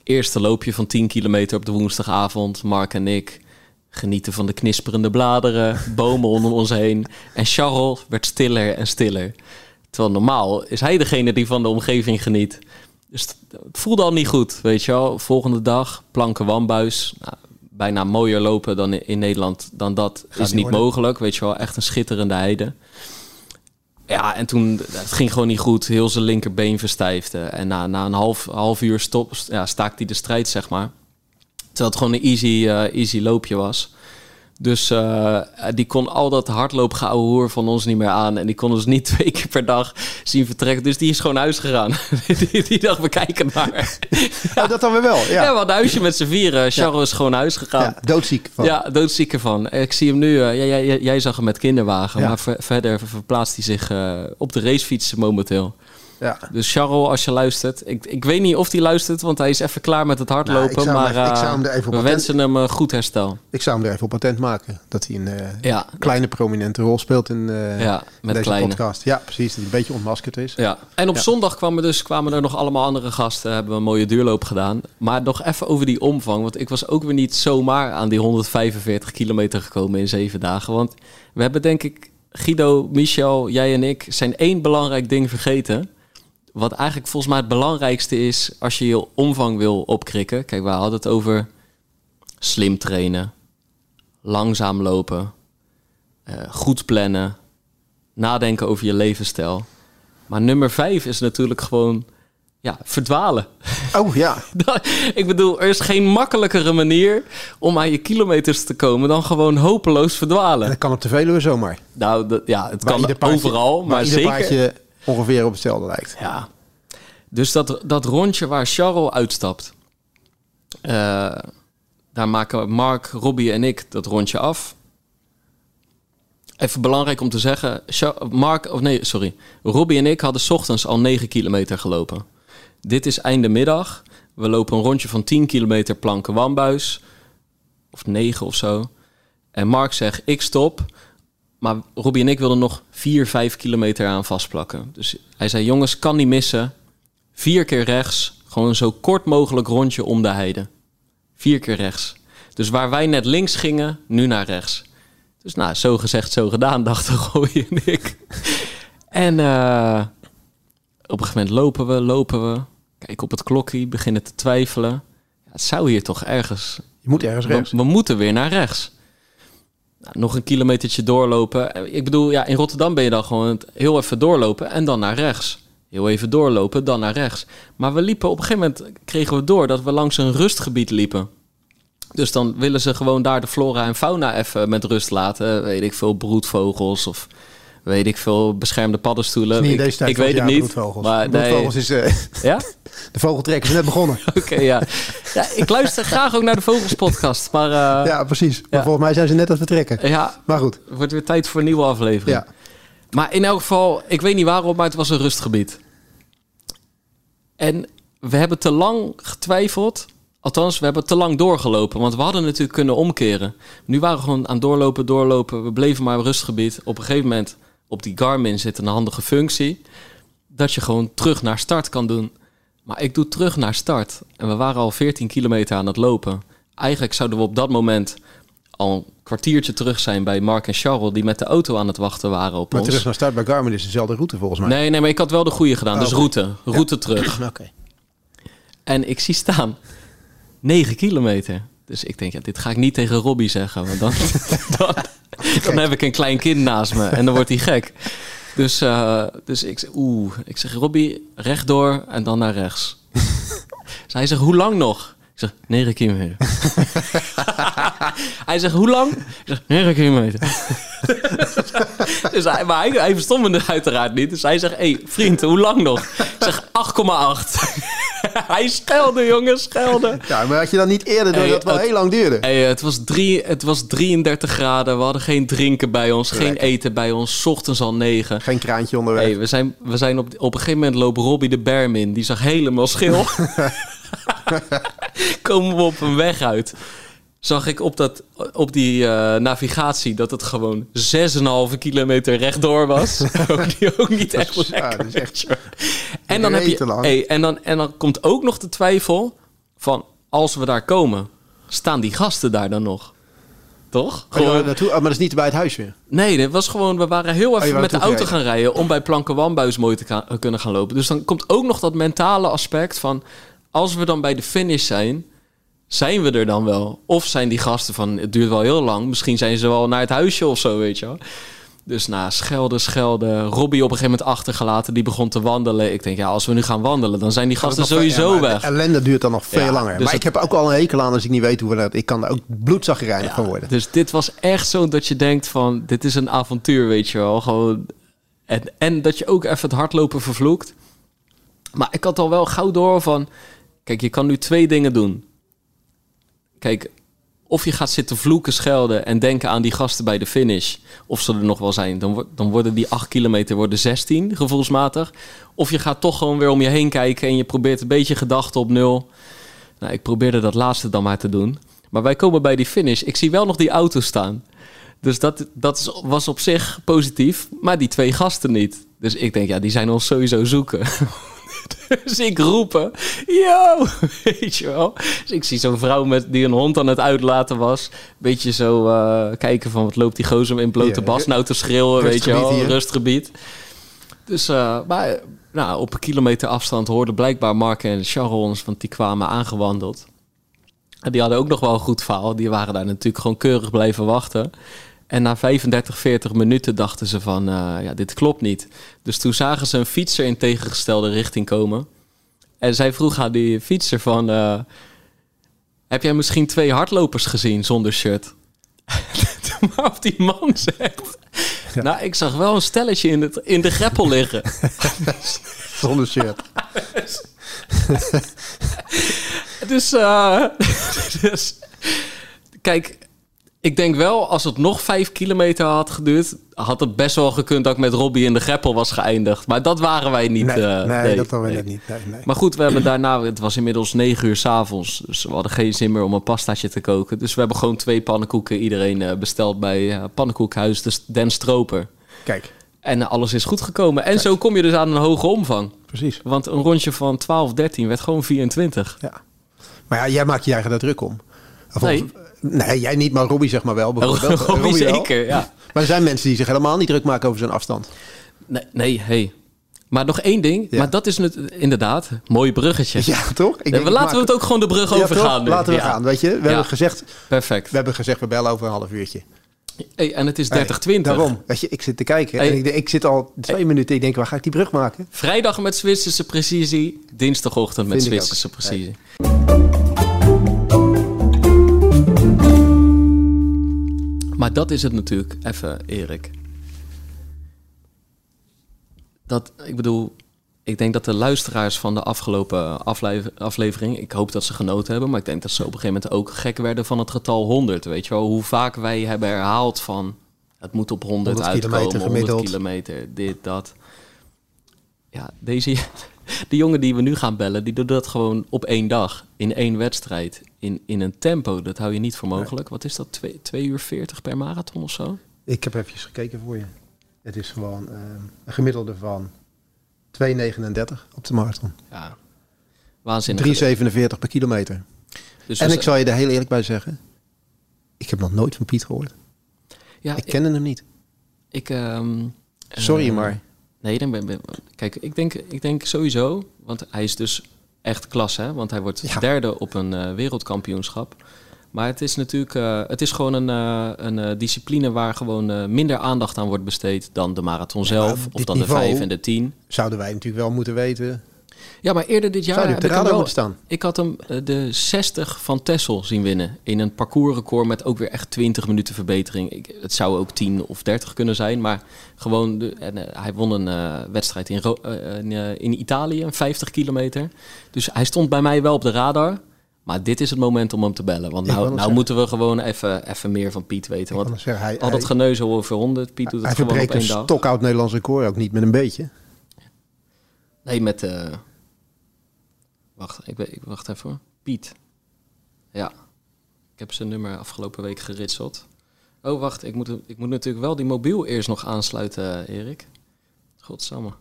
Eerste loopje van 10 kilometer op de woensdagavond. Mark en ik genieten van de knisperende bladeren, bomen om ons heen. En Charles werd stiller en stiller. Terwijl normaal is hij degene die van de omgeving geniet. Dus het het voelde al niet goed, weet je wel. Volgende dag, planken wambuis. Nou, bijna mooier lopen dan in Nederland dan dat is niet worden. mogelijk. Weet je wel, echt een schitterende heide. Ja, en toen, het ging gewoon niet goed. Heel zijn linkerbeen verstijfde. En na, na een half, half uur stop, ja, staakte hij de strijd, zeg maar. Terwijl het gewoon een easy, eh, easy loopje was. Dus eh, die kon al dat hardloopgeouwe hoer van ons niet meer aan. En die kon ons niet twee keer per dag zien vertrekken. Dus die is gewoon huis gegaan. die, die dacht, we kijken maar. Ja, dat dan weer wel. Ja, Ja, we hadden huisje met z'n vieren. Charles is gewoon huis gegaan. ja doodziek. Van. Ja, doodziek ervan. Ik zie hem nu. eh, jij, zag hem met kinderwagen. Maar ver- verder verplaatst hij zich eh, op de racefiets momenteel. Ja. Dus Charles, als je luistert. Ik, ik weet niet of hij luistert, want hij is even klaar met het hardlopen. Nou, maar hem we wensen hem eh, goed herstel. Ik zou hem er even op patent maken. Dat hij een eh, Ja, kleine prominente rol speelt in, eh, ja met deze kleine. podcast. Ja, precies. Dat hij een beetje ontmaskerd is. Ja. En op zondag kwamen, dus, kwamen er nog allemaal andere gasten. Hebben we een mooie duurloop gedaan. Maar nog even over die omvang. Want ik was ook weer niet zomaar aan die 145 kilometer gekomen in zeven dagen. Want we hebben denk ik, Guido, Michel, jij en ik, zijn één belangrijk ding vergeten. Wat eigenlijk volgens mij het belangrijkste is als je je omvang wil opkrikken. Kijk, we hadden het over slim trainen, langzaam lopen, eh, goed plannen, nadenken over je levensstijl. Maar nummer vijf is natuurlijk gewoon ja, verdwalen. Oh ja. ik bedoel, er is geen makkelijkere manier om aan je kilometers te komen dan gewoon hopeloos verdwalen. Dat kan op de Veluwe zomaar. Nou, ja, het kan paardje- overal, maar zeker. paardje ongeveer op hetzelfde lijkt. Ja. Dus dat, dat rondje waar Charles uitstapt, eh, daar maken Mark, Robbie en ik dat rondje af. Even belangrijk om te zeggen, Mark, of nee, sorry, Robbie en ik hadden ochtends al 9 kilometer gelopen. Dit is einde middag. We lopen een rondje van 10 kilometer planken wambuis. Of 9 of zo. En Mark zegt, ik stop. Maar Robbie en ik wilden nog 4, 5 kilometer aan vastplakken. Dus hij zei, jongens, kan niet missen. Vier keer rechts. Gewoon zo kort mogelijk rondje om de heide. Vier keer rechts. Dus waar wij net links gingen, nu naar rechts. Dus nou, zo gezegd, zo gedaan, dachten Robbie en ik. En eh, op een gegeven moment lopen we, lopen we. Kijk op het klokje, beginnen te twijfelen. Ja, het zou hier toch ergens Je moet ergens we, rechts. we moeten weer naar rechts. Nog een kilometertje doorlopen. Ik bedoel, ja, in Rotterdam ben je dan gewoon heel even doorlopen en dan naar rechts. Heel even doorlopen, dan naar rechts. Maar we liepen op een gegeven moment kregen we door dat we langs een rustgebied liepen. Dus dan willen ze gewoon daar de flora en fauna even met rust laten. Weet ik veel, broedvogels of weet ik veel, beschermde paddenstoelen. Niet ik weet het niet. Maar nee, Broedvogels is, eh, ja? de vogeltrek is net begonnen. Oké, ja. ja. Ik luister graag ook naar de Vogelspodcast. Maar eh, ja, precies. Maar ja. volgens mij zijn ze net aan het vertrekken. ja, Maar goed. Het wordt weer tijd voor een nieuwe aflevering. Ja. Maar in elk geval, ik weet niet waarom, maar het was een rustgebied. En we hebben te lang getwijfeld. Althans, we hebben te lang doorgelopen. Want we hadden natuurlijk kunnen omkeren. Nu waren we gewoon aan doorlopen, doorlopen. We bleven maar rustgebied. Op een gegeven moment, op die Garmin zit een handige functie. Dat je gewoon terug naar start kan doen. Maar ik doe terug naar start. En we waren al 14 kilometer aan het lopen. Eigenlijk zouden we op dat moment al een kwartiertje terug zijn bij Mark en Charles... die met de auto aan het wachten waren op Maar ons. terug naar start bij Garmin is dezelfde route volgens mij. Nee, nee, maar ik had wel de goede gedaan. Oh, dus route. Route terug. Oké. En ik zie staan 9 kilometer. Dus ik denk, ja, dit ga ik niet tegen Robbie zeggen. Want dan, dan, dan heb ik een klein kind naast me en dan wordt hij gek. Dus, eh, dus ik oeh, ik zeg, Robbie, rechtdoor en dan naar rechts. dus hij zegt, hoe lang nog? Ik zeg, 9 kilometer. hij zegt, hoe lang? Ik zeg, 9 kilometer. dus hij, maar hij, hij verstond me uiteraard niet. Dus hij zegt, hé, hey, vriend, hoe lang nog? Ik zeg, 8,8. hij schelde, jongen, schelde. Ja, maar had je dan niet eerder door Hey, dat het wel heel lang duurde? Hey, het, was drie, het was 33 graden. We hadden geen drinken bij ons, geen eten bij ons. 's Ochtends al 9. Geen kraantje onderweg. Hey, we zijn, we zijn op, op een gegeven moment lopen Robbie de berm in. Die zag helemaal schil. Komen we op een weg uit. Zag ik op, dat, op die eh, navigatie dat het gewoon 6,5 kilometer rechtdoor was. ook, niet, ook niet echt ja, lekker. dat is echt en dan heb je, hey, en, dan, en dan komt ook nog de twijfel van als we daar komen, staan die gasten daar dan nog? Toch? Oh, ja, naartoe, oh, maar dat is niet bij het huis weer. Nee, dat was gewoon, we waren heel even wou met de auto gaan rijden om bij Plankenwambuis mooi te kunnen gaan lopen. Dus dan komt ook nog dat mentale aspect van, als we dan bij de finish zijn, zijn we er dan wel? Of zijn die gasten van, het duurt wel heel lang, misschien zijn ze wel naar het huisje of zo, weet je wel. Dus na schelden, schelden, Robbie op een gegeven moment achtergelaten, die begon te wandelen. Ik denk, ja, als we nu gaan wandelen, dan zijn die gasten sowieso ja, weg. De ellende duurt dan nog veel Ja, langer. dus maar ik heb ook al een hekel aan als ik niet weet hoe we dat... Ik kan ook bloedzaggerijnig van worden. Dus dit was echt zo dat je denkt van, dit is een avontuur, weet je wel. Gewoon, en, en dat je ook even het hardlopen vervloekt. Maar ik had al wel gauw door van, kijk, je kan nu twee dingen doen. Kijk, of je gaat zitten vloeken, schelden en denken aan die gasten bij de finish. Of ze er nog wel zijn. Dan, dan worden die 8 kilometer worden 16, gevoelsmatig. Of je gaat toch gewoon weer om je heen kijken en je probeert een beetje gedachten op nul. Nou, ik probeerde dat laatste dan maar te doen. Maar wij komen bij die finish. Ik zie wel nog die auto staan. Dus dat, dat was op zich positief. Maar die twee gasten niet. Dus ik denk, ja, die zijn ons sowieso zoeken. Dus ik roepen, yo, weet je wel. Dus ik zie zo'n vrouw met, die een hond aan het uitlaten was. Beetje zo eh, kijken van, wat loopt die gozer in blote bas nou te schreeuwen, weet je wel. hier. Rustgebied. Dus, eh, maar nou, op een kilometer afstand hoorden blijkbaar Mark en Charles ons, want die kwamen aangewandeld. En die hadden ook nog wel een goed verhaal. Die waren daar natuurlijk gewoon keurig blijven wachten. En na 35, 40 minuten dachten ze van, uh, ja, dit klopt niet. Dus toen zagen ze een fietser in tegengestelde richting komen. En zij vroeg aan die fietser van, uh, heb jij misschien twee hardlopers gezien zonder shirt? Waarop die man zegt, ja. nou, ik zag wel een stelletje in, het, in de greppel liggen. zonder shirt. dus, uh, dus, kijk, ik denk wel, als het nog vijf kilometer had geduurd, had het best wel gekund dat ik met Robbie in de greppel was geëindigd. Maar dat waren wij niet. Nee, uh, nee, nee dat waren wij niet. Nee. Maar goed, we hebben daarna, het was inmiddels negen uur s'avonds, dus we hadden geen zin meer om een pastaatje te koken. Dus we hebben gewoon twee pannenkoeken iedereen uh, besteld bij uh, Pannenkoekhuis de Den Stroper. Kijk. En alles is goed gekomen. En Kijk. zo kom je dus aan een hoge omvang. Precies. Want een rondje van 12, 13 werd gewoon 24. Ja. Maar ja, jij maakt je eigen daar druk om. Of Nee. Nee, jij niet, maar Robbie zeg maar wel. bijvoorbeeld. Robbie zeker, ja. Maar er zijn mensen die zich helemaal niet druk maken over zijn afstand. Nee, nee hey. Maar nog één ding, Ja. maar dat is het, inderdaad, mooi bruggetje. Ja, toch? Ik denk, we laten we het ook gewoon de brug Ja, overgaan. nu. Laten we Ja. gaan, weet je. We, hebben gezegd, Perfect. we hebben gezegd, we bellen over een half uurtje. Hey, en het is Hey, 30, 20. Daarom. Weet je, ik zit te kijken Hey. en ik, ik zit al twee minuten. Ik denk, waar ga ik die brug maken? Vrijdag met Zwitserse precisie, dinsdagochtend met Vind. Zwitserse precisie. Maar dat is het natuurlijk, even Erik. Dat, ik bedoel, ik denk dat de luisteraars van de afgelopen aflever- aflevering, ik hoop dat ze genoten hebben, maar ik denk dat ze op een gegeven moment ook gek werden van het getal 100. Weet je wel, hoe vaak wij hebben herhaald van het moet op 100, 100 uitkomen, kilometer 100 gemiddeld. kilometer, dit, dat. Ja, deze, de jongen die we nu gaan bellen, die doet dat gewoon op één dag, in één wedstrijd, in, in een tempo. Dat hou je niet voor mogelijk. Wat is dat, 2 uur 40 per marathon of zo? Ik heb even gekeken voor je. Het is gewoon eh, een gemiddelde van 2,39 op de marathon. Ja, waanzinnig. 3,47 per kilometer. Dus En we- ik zal je er heel eerlijk bij zeggen. Ik heb nog nooit van Piet gehoord. ja, Ik kende hem niet. Ik, ehm, Sorry, eh, maar Nee, dan ben, ben- kijk, ik denk, ik denk sowieso, want hij is dus echt klas, hè? Want hij wordt Ja. derde op een eh, wereldkampioenschap. Maar het is natuurlijk, eh, het is gewoon een, eh, een discipline waar gewoon minder aandacht aan wordt besteed dan de marathon zelf, of dan de vijf en de tien. zouden wij natuurlijk wel moeten weten. Ja, maar eerder dit jaar heb ik hem wel, staan? ik had hem eh, de 60 van Tessel zien winnen. In een parcoursrecord met ook weer echt 20 minuten verbetering. Ik, het zou ook 10 of 30 kunnen zijn. Maar gewoon, de, en, eh, hij won een eh, wedstrijd in, in, Italië, een 50 kilometer. Dus hij stond bij mij wel op de radar. Maar dit is het moment om hem te bellen. Want nou, nou moeten we gewoon even, even meer van Piet weten. Want zeggen, hij, al dat hij, geneuzel over 100, Piet doet hij het gewoon op verbreekt een stokoud Nederlands record ook niet met een beetje. Nee, met... Wacht, ik, wacht even hoor. Piet. Ja. Ik heb zijn nummer afgelopen week geritseld. Oh, wacht. Ik moet, ik moet natuurlijk wel die mobiel eerst nog aansluiten, eh, Erik. Godsamme.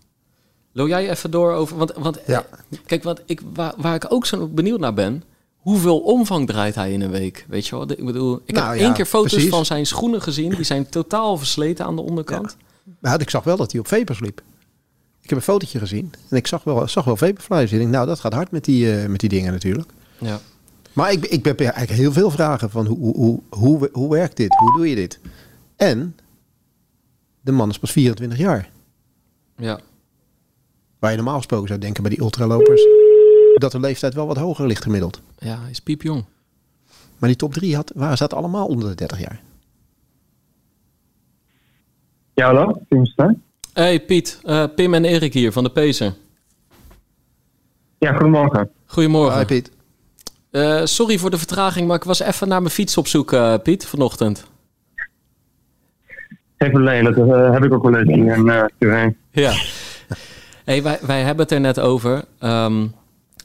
Loop jij even door over... Want, want Ja. eh, kijk, wat ik, waar, waar ik ook zo benieuwd naar ben... Hoeveel omvang draait hij in een week? Weet je wel? Ik bedoel, ik Nou heb ja, één keer foto's precies. van zijn schoenen gezien. Die zijn totaal versleten aan de onderkant. Maar ik zag wel dat hij op vapers liep. Ik heb een fotootje gezien en ik zag wel, zag wel vaporflies. Ik denk, nou, dat gaat hard met die, eh, met die dingen natuurlijk. Ja. Maar ik, ik heb eigenlijk heel veel vragen van hoe, hoe, hoe, hoe, hoe werkt dit? Hoe doe je dit? En de man is pas 24 jaar. ja. Waar je normaal gesproken zou denken bij die ultralopers... dat de leeftijd wel wat hoger ligt gemiddeld. Ja, hij is piepjong. Maar die top 3 had, waar zaten allemaal onder de 30 jaar. Ja, hallo, Stein. Hey Piet, eh, Pim en Erik hier van de Pacer. Ja, goedemorgen. Goedemorgen. Hi Piet. Eh, sorry voor de vertraging, maar ik was even naar mijn fiets op zoek, eh, Piet, vanochtend. Geen probleem, dat heb ik ook wel eens in een uh. Ja. hey, wij, wij hebben het er net over. Ehm,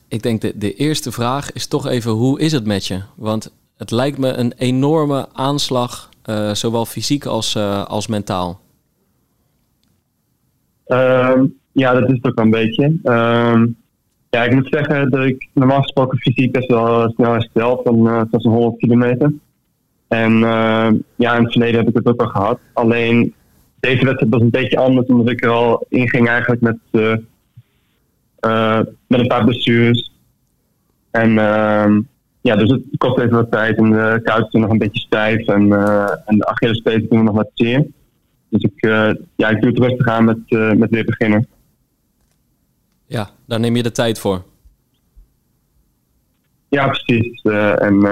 ik denk de, de eerste vraag is toch even, hoe is het met je? Want het lijkt me een enorme aanslag, eh, zowel fysiek als, eh, als mentaal. Ehm, ja, dat is het ook een beetje. Ehm, ja, ik moet zeggen dat ik normaal gesproken fysiek best wel snel herstel van, van zo'n 100 kilometer. En ehm, ja, in het verleden heb ik het ook al gehad. Alleen deze wedstrijd was een beetje anders, omdat ik er al inging eigenlijk met, eh, eh, met een paar blessures. En ja, dus het kost even wat tijd en de kuit is nog een beetje stijf en, uh, en de Achillespees doen nog wat zeer. Dus ik, ja, ik doe het rustig aan met, met weer beginnen. Ja, daar neem je de tijd voor. Ja, precies. en,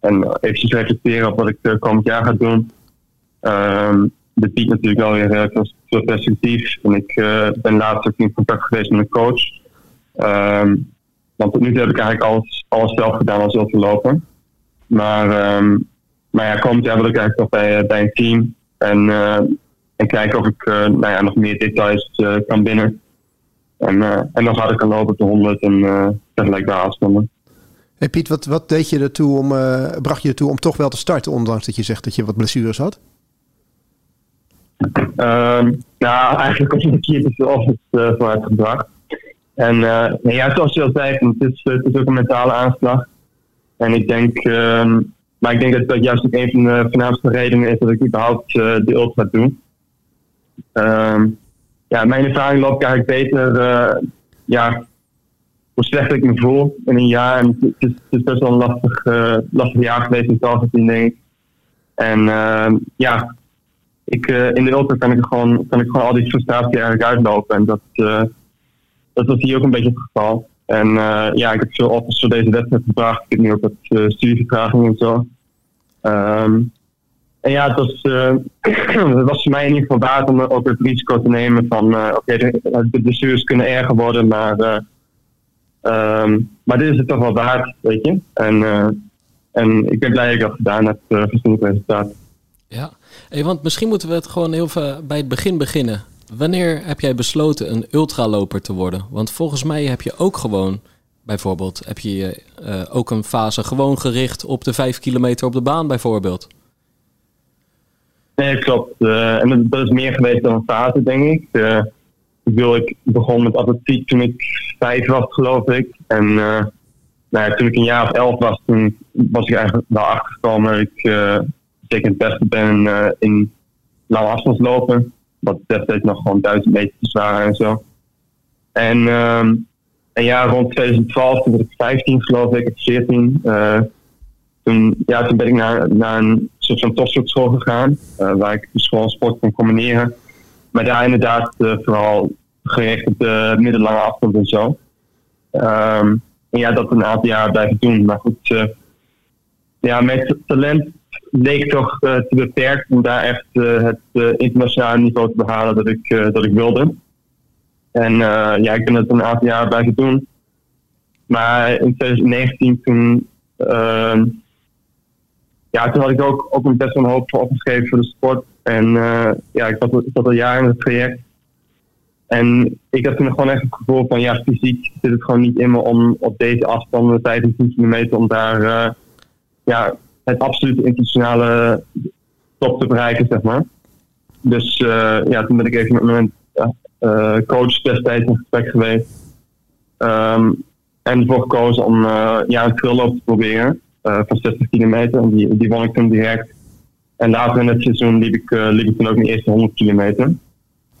en eventjes reflecteren op wat ik komend jaar ga doen. Um, dit biedt natuurlijk wel weer veel perspectief. En ik ben laatst ook in contact geweest met een coach. Um, want tot nu toe heb ik eigenlijk alles, alles zelf gedaan als lopen. Maar, um, maar ja, komend jaar wil ik eigenlijk nog bij, bij een team. En, uh, en kijken of ik uh, nou ja, nog meer details uh, kan binnen. En, en nog harder kan lopen op de 100 en vergelijkbare afstanden. Hey Piet, wat, wat deed je ertoe om, bracht je ertoe om toch wel te starten, ondanks dat je zegt dat je wat blessures had? Um, nou, eigenlijk omdat ik hier veel office voor had gebracht. En uh, ja, zoals je al zei, het is, het is ook een mentale aanslag. En ik denk, uh, maar ik denk dat dat juist ook een van de voornaamste redenen is dat ik überhaupt uh, de ultra doe. Uh, ja, mijn ervaring loopt eigenlijk beter, uh, ja, hoe slechter ik me voel in een jaar. En het is, het is best wel een lastig, lastig jaar geweest in het denk ik. En ehm, ja, ik, in de ultra kan ik, gewoon, kan ik gewoon al die frustratie eigenlijk uitlopen. En dat dat was hier ook een beetje het geval. En uh, ja, ik heb veel offers voor deze wedstrijd gebracht. Ik heb nu ook wat uh, studievertraging en zo. Um, en ja, het was, uh, het was voor mij in ieder geval waard om ook het risico te nemen van... oké, okay, de, de bestuurs kunnen erger worden, maar... Um, maar dit is het toch wel waard, weet je. En, en ik ben blij dat ik dat gedaan heb, uh, voor resultaat. Ja, hey, want misschien moeten we het gewoon heel even bij het begin beginnen. Wanneer heb jij besloten een ultraloper te worden? Want volgens mij heb je ook gewoon, bijvoorbeeld, heb je ook een fase gewoon gericht op de vijf kilometer op de baan, bijvoorbeeld. Nee, klopt. Uh, en dat, is meer geweest dan een fase, denk ik. Uh, ik, ik begon met atletiek toen ik vijf was, geloof ik. En nou ja, toen ik een jaar of elf was, toen was ik eigenlijk wel achtergekomen dat ik zeker het beste ben in lange afstandslopen. Wat destijds nog gewoon duizend meter waren en zo. En, um, en ja, rond 2012, toen was ik 15 geloof ik, of 14. Uh, toen, ja, toen ben ik naar, naar een soort van topsportschool gegaan. Uh, waar ik dus gewoon sport kon combineren. Maar daar inderdaad uh, vooral gericht op de middellange afstand en zo. Um, en ja, dat een aantal jaar blijven doen. Maar goed, ja, met talent leek toch te beperkt om daar echt het internationale niveau te behalen dat ik, dat ik wilde. En ja, ik ben het een aantal jaar blijven doen. Maar in 2019 toen, ehm, ja, toen had ik ook, ook een best wel een hoop voor opgeschreven voor de sport. En ja, ik zat, ik al jaren in het traject. En ik had toen gewoon echt het gevoel van ja, fysiek zit het gewoon niet in me om op deze afstanden, 15 kilometer, om daar ja, het absolute internationale top te bereiken, zeg maar. Dus uh, ja, toen ben ik even met mijn coach destijds in gesprek geweest. Um, en ervoor gekozen om ja, een trailloop te proberen van 60 kilometer. En die, die won ik toen direct. En later in het seizoen liep ik, liep ik toen ook mijn eerste 100 kilometer.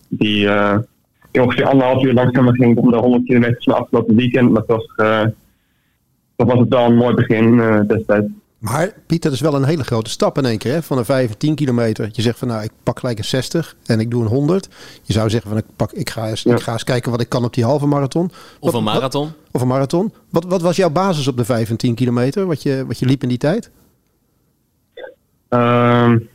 Die, die ongeveer anderhalf uur langzamer ging om de 100 kilometer van afgelopen weekend. Maar toch, toch was het wel een mooi begin destijds. Maar Piet, dat is wel een hele grote stap in één keer. Hè? Van een 5 10 kilometer. Je zegt van nou, ik pak gelijk een 60 en ik doe een 100. Je zou zeggen van ik, pak, ik, ga, eens, ik ga eens kijken wat ik kan op die halve marathon. Of een marathon. of een marathon. Wat, wat was jouw basis op de 5 en 10 kilometer? Wat je, wat je liep in die tijd? Um,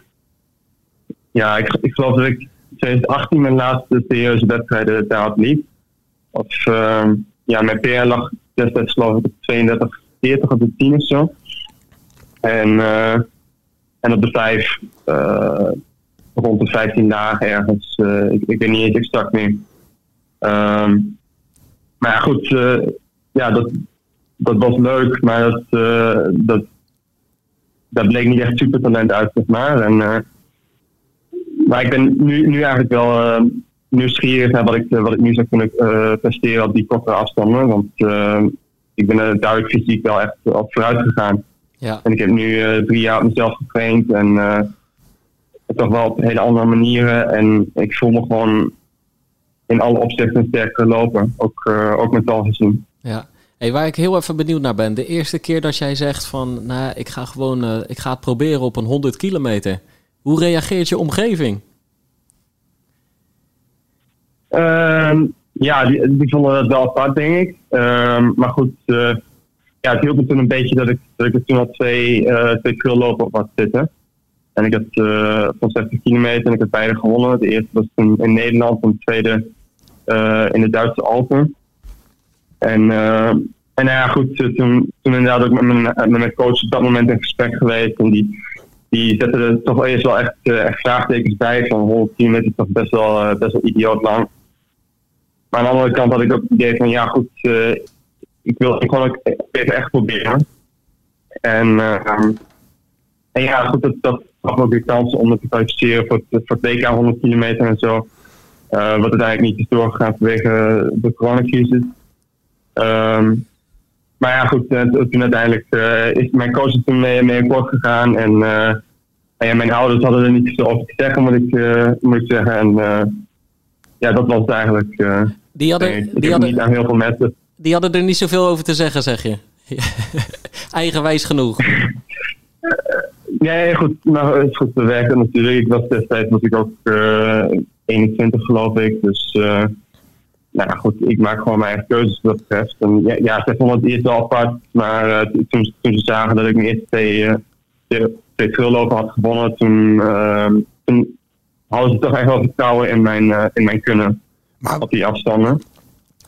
ja, ik, ik geloof dat ik 2018 mijn laatste serieuze wedstrijden daar had liep. Of um, ja, mijn PR lag destijds geloof ik op 32, 40 op de 10 of zo. En, uh, en de vijf, uh, rond de 15 dagen ergens. Uh, ik, ik weet niet eens exact meer. Um, maar ja, goed, ja, dat, dat was leuk, maar dat, dat, dat bleek niet echt super talent uit, zeg maar. En, maar ik ben nu, nu eigenlijk wel nieuwsgierig naar wat ik, wat ik nu zou kunnen presteren op die kortere afstanden. Want ik ben er duidelijk fysiek wel echt op vooruit gegaan. Ja. En ik heb nu uh, drie jaar op mezelf getraind en uh, toch wel op hele andere manieren. En ik voel me gewoon in alle opzichten sterker lopen, ook, uh, ook met gezien. Ja. Hey, waar ik heel even benieuwd naar ben. De eerste keer dat jij zegt van, nou, ik ga gewoon, uh, ik ga het proberen op een 100 kilometer. Hoe reageert je omgeving? Uh, ja, die, die vonden het wel apart, denk ik. Uh, maar goed, uh, ja, het hielp me toen een beetje dat ik, dat er toen al twee, uh, twee lopen op had zitten. En ik had van 60 kilometer en ik heb beide gewonnen. De eerste was toen in Nederland en de tweede in de Duitse Alpen. En, en nou ja, goed, toen, toen inderdaad ook met mijn, met mijn coach op dat moment in gesprek geweest. En die, die zette er toch eerst wel echt, echt vraagtekens bij. Van 100 kilometer is toch best wel, best wel idioot lang. Maar aan de andere kant had ik ook het idee van, ja goed, ik wil ik gewoon ook even echt proberen. En, en ja, goed, dat, dat gaf ook weer kans om te kwalificeren voor voor het WK 100 kilometer en zo. wat uiteindelijk niet is doorgegaan vanwege de coronacrisis. Um, maar ja, goed, uh, toen uiteindelijk uh, is mijn coach toen mee, mee akkoord gegaan. En, uh, en ja, mijn ouders hadden er niet zo over te zeggen, moet ik, moet ik zeggen. En ja, dat was het eigenlijk. die hadden, die hadden, niet aan heel veel mensen. Die hadden er niet zoveel over te zeggen, zeg je? Eigenwijs genoeg. nee, goed, nou, het is goed te werken natuurlijk. Ik was destijds was ik ook 21 geloof ik, dus nou ja, goed, ik maak gewoon mijn eigen keuzes wat dat betreft. En ja, ja, ze vonden het eerst wel apart, maar uh, toen, toen, ze zagen dat ik mijn eerste twee, twee, twee had gewonnen, toen, uh, toen hadden ze toch echt wel vertrouwen in mijn, uh, in mijn kunnen maar, op die afstanden.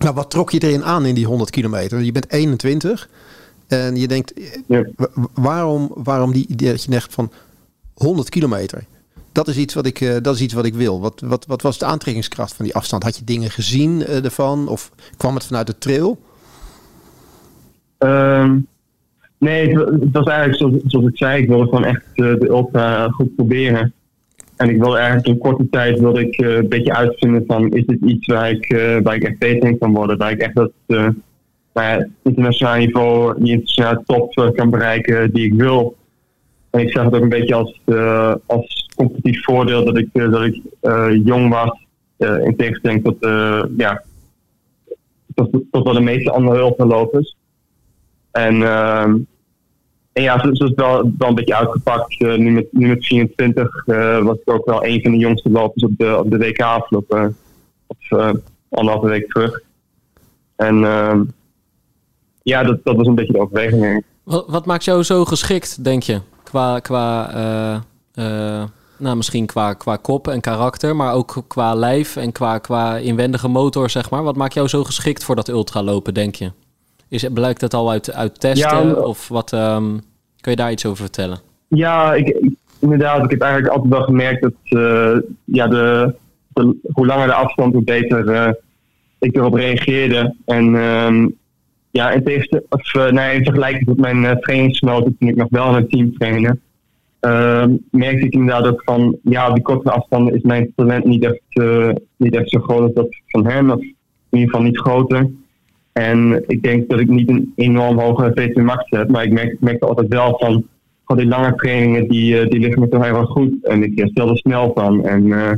Nou, wat trok je erin aan in die 100 kilometer? Je bent 21 en je denkt, ja. waarom, waarom die, dat je zegt van 100 kilometer? dat is iets wat ik, uh, dat is iets wat ik wil. Wat, wat, wat was de aantrekkingskracht van die afstand? Had je dingen gezien uh, ervan? Of kwam het vanuit de trail? Um, nee, het, het, was eigenlijk zoals, zoals ik zei. Ik wilde gewoon echt uh, de ultra goed proberen. En ik wilde eigenlijk in korte tijd wilde ik een beetje uitvinden van... is dit iets waar ik, waar ik echt beter in kan worden? Waar ik echt dat nou ja, internationaal niveau, die internationale top kan bereiken die ik wil. En ik zag het ook een beetje als, als competitief voordeel dat ik, eh, dat ik uh, jong was. Uh, in tegenstelling tot, ja, tot, tot wel de meeste andere hulplopers. En, ehm, en ja, zo, is wel, wel een beetje uitgepakt. nu, met, nu met 24 was ik ook wel een van de jongste lopers op de, op de WK afgelopen of anderhalve week terug. En ehm, ja, dat, dat was een beetje de overweging. Wat, wat maakt jou zo geschikt, denk je? Qua, qua nou, misschien qua, qua kop en karakter, maar ook qua lijf en qua, qua inwendige motor, zeg maar. Wat maakt jou zo geschikt voor dat ultralopen, denk je? Is, blijkt dat al uit, uit testen? of wat um, kun je daar iets over vertellen? Ja, ik, inderdaad. Ik heb eigenlijk altijd wel gemerkt dat uh, ja, de, de, hoe langer de afstand, hoe beter uh, ik erop reageerde. En um, ja, in, tegenstelling, of, uh, nee, in vergelijking met mijn uh, trainingsgenoten toen ik nog wel in een team trainde uh, merkte ik inderdaad ook van, ja, die korte afstanden is mijn talent niet echt, niet echt zo groot als dat van hem, of in ieder geval niet groter. En ik denk dat ik niet een enorm hoge VT max heb, maar ik merk, merkte altijd wel van, van die lange trainingen, die, uh, die liggen me toch heel erg goed. En ik herstel er snel van. En, uh,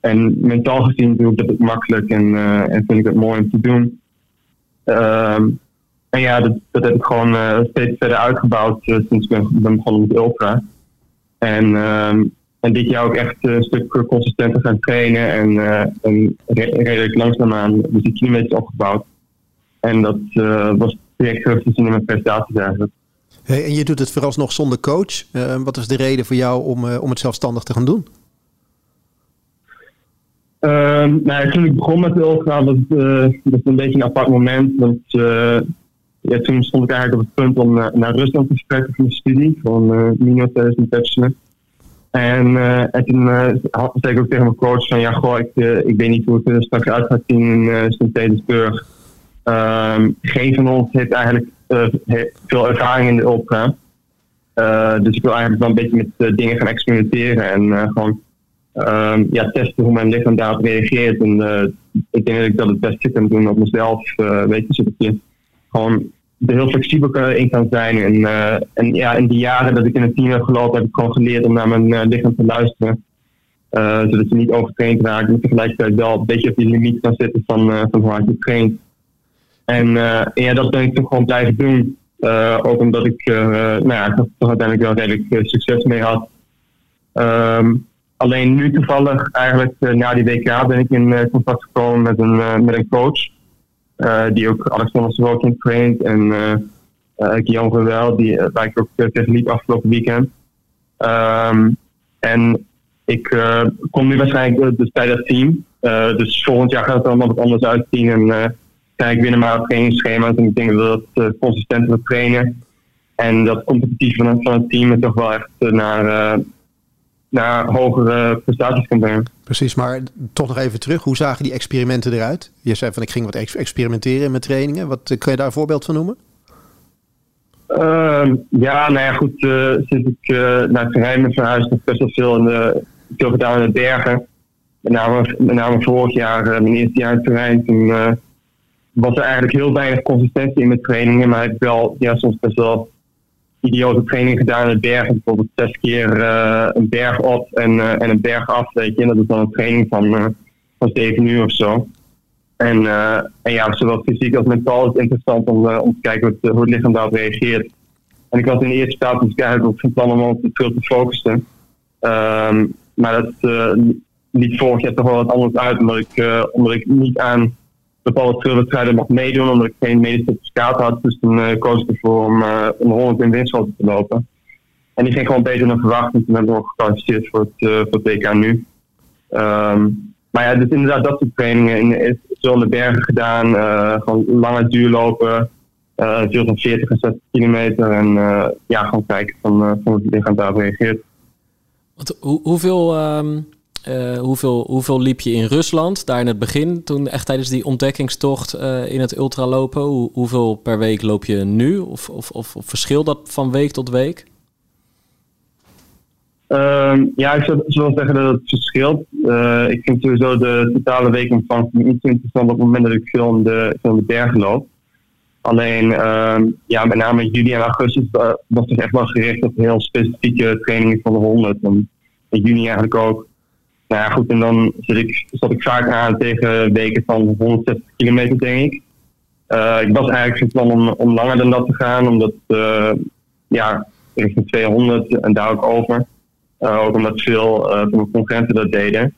en mentaal gezien doe ik dat ook makkelijk en, en vind ik het mooi om te doen. Ehm, en ja, dat, dat heb ik gewoon steeds verder uitgebouwd sinds ik ben, begonnen met Ultra. En, uh, en dit jaar ook echt een stuk consistenter gaan trainen en, en redelijk langzaamaan dus die kilometers opgebouwd. En dat uh, was direct terug te zien in mijn prestaties eigenlijk. Hey, en je doet het vooralsnog zonder coach. Uh, wat is de reden voor jou om, om het zelfstandig te gaan doen? Ehm, nou, toen ik begon met de ultra was het, een beetje een apart moment. Want ja, toen stond ik eigenlijk op het punt om naar, naar Rusland te vertrekken voor mijn studie, van Mino tijdens mijn bachelor. En, uh, en toen uh, zei ik ook tegen mijn coach van ja, goh, ik, ik weet niet hoe het er straks uit gaat zien in uh, Sint-Petersburg. Um, geen van ons heeft eigenlijk veel ervaring in de ultra. dus ik wil eigenlijk wel een beetje met dingen gaan experimenteren en gewoon um, ja, testen hoe mijn lichaam daarop reageert. En ik denk dat ik dat het beste kan doen op mezelf. weet je, zodat je gewoon er heel flexibel in kan zijn. En, en ja, in die jaren dat ik in het team heb gelopen, heb ik gewoon geleerd om naar mijn lichaam te luisteren. Zodat je niet overtraind raakt. En tegelijkertijd wel een beetje op die limiet kan zitten van, van hoe hard je traint. En ja, dat ben ik toch gewoon blijven doen. ook omdat ik, nou ja, toch, uiteindelijk wel redelijk succes mee had. Ehm, alleen nu toevallig, eigenlijk na die WK, ben ik in contact gekomen met een, met een coach. die ook Alexander Sorokin traint. En uh, Guillaume Gewel, die, waar ik ook tegen liep afgelopen weekend. Um, en ik uh, kom nu waarschijnlijk dus bij dat team. Uh, dus volgend jaar gaat het allemaal wat anders uitzien. En uh, kijk binnen maar op trainingsschema's. En ik denk dat het consistent wordt trainen. En dat competitieve van, van het team toch wel echt naar, naar hogere prestaties kan brengen. Precies, maar toch nog even terug. Hoe zagen die experimenten eruit? Je zei van ik ging wat experimenteren met trainingen. Wat kun je daar een voorbeeld van noemen? Uh, ja, nou ja, goed. Uh, sinds ik uh, naar het terrein ben verhuisd, heb ik best wel veel, in de, veel gedaan in de bergen. Met name, met name vorig jaar, mijn eerste jaar in het terrein, toen was er eigenlijk heel weinig consistentie in mijn trainingen. Maar ik heb wel ja, soms best wel idiote trainingen gedaan in de bergen. Bijvoorbeeld zes keer een berg op en, en een berg af, weet je. En dat is dan een training van, van zeven uur of zo. En, en ja, zowel fysiek als mentaal is het interessant om, om te kijken hoe het, lichaam daarop reageert. En ik was in de eerste plaats dus eigenlijk van plan om op veel te focussen. Um, maar dat liet vorig jaar toch wel wat anders uit, omdat ik, omdat ik niet aan bepaalde trailwedstrijden mocht meedoen, omdat ik geen medisch certificaat had. Dus toen koos ik ervoor om een 100 in windschoten te lopen. En die ging gewoon beter dan verwacht. En toen ben ik nog gekwalificeerd voor het, voor het nu. Um, maar ja, dus inderdaad dat soort trainingen. In, zo in de bergen gedaan. Gewoon lange duurlopen. Uh, veel van 40 en 60 kilometer. En ja, gewoon kijken van, uh, van hoe het lichaam daarop reageert. Want, hoe, hoeveel, um, hoeveel, hoeveel liep je in Rusland? Daar in het begin, toen echt tijdens die ontdekkingstocht in het ultralopen. Hoe, hoeveel per week loop je nu? Of, of, of, of verschilt dat van week tot week? Uh, ja, ik zou, zou zeggen dat het verschilt. Uh, ik vind sowieso de totale weekomvang niet zo interessant op het moment dat ik veel in de, veel in de bergen loop. Alleen, uh, ja, met name juli en augustus was het echt wel gericht op heel specifieke trainingen van de 100. En in juni eigenlijk ook. Nou ja, goed, en dan zit ik, zat ik vaak aan tegen weken van 160 kilometer, denk ik. Uh, ik was eigenlijk van plan om, om langer dan dat te gaan, omdat, uh, ja, richting 200 en daar ook over. Uh, ook omdat veel van mijn concurrenten dat deden.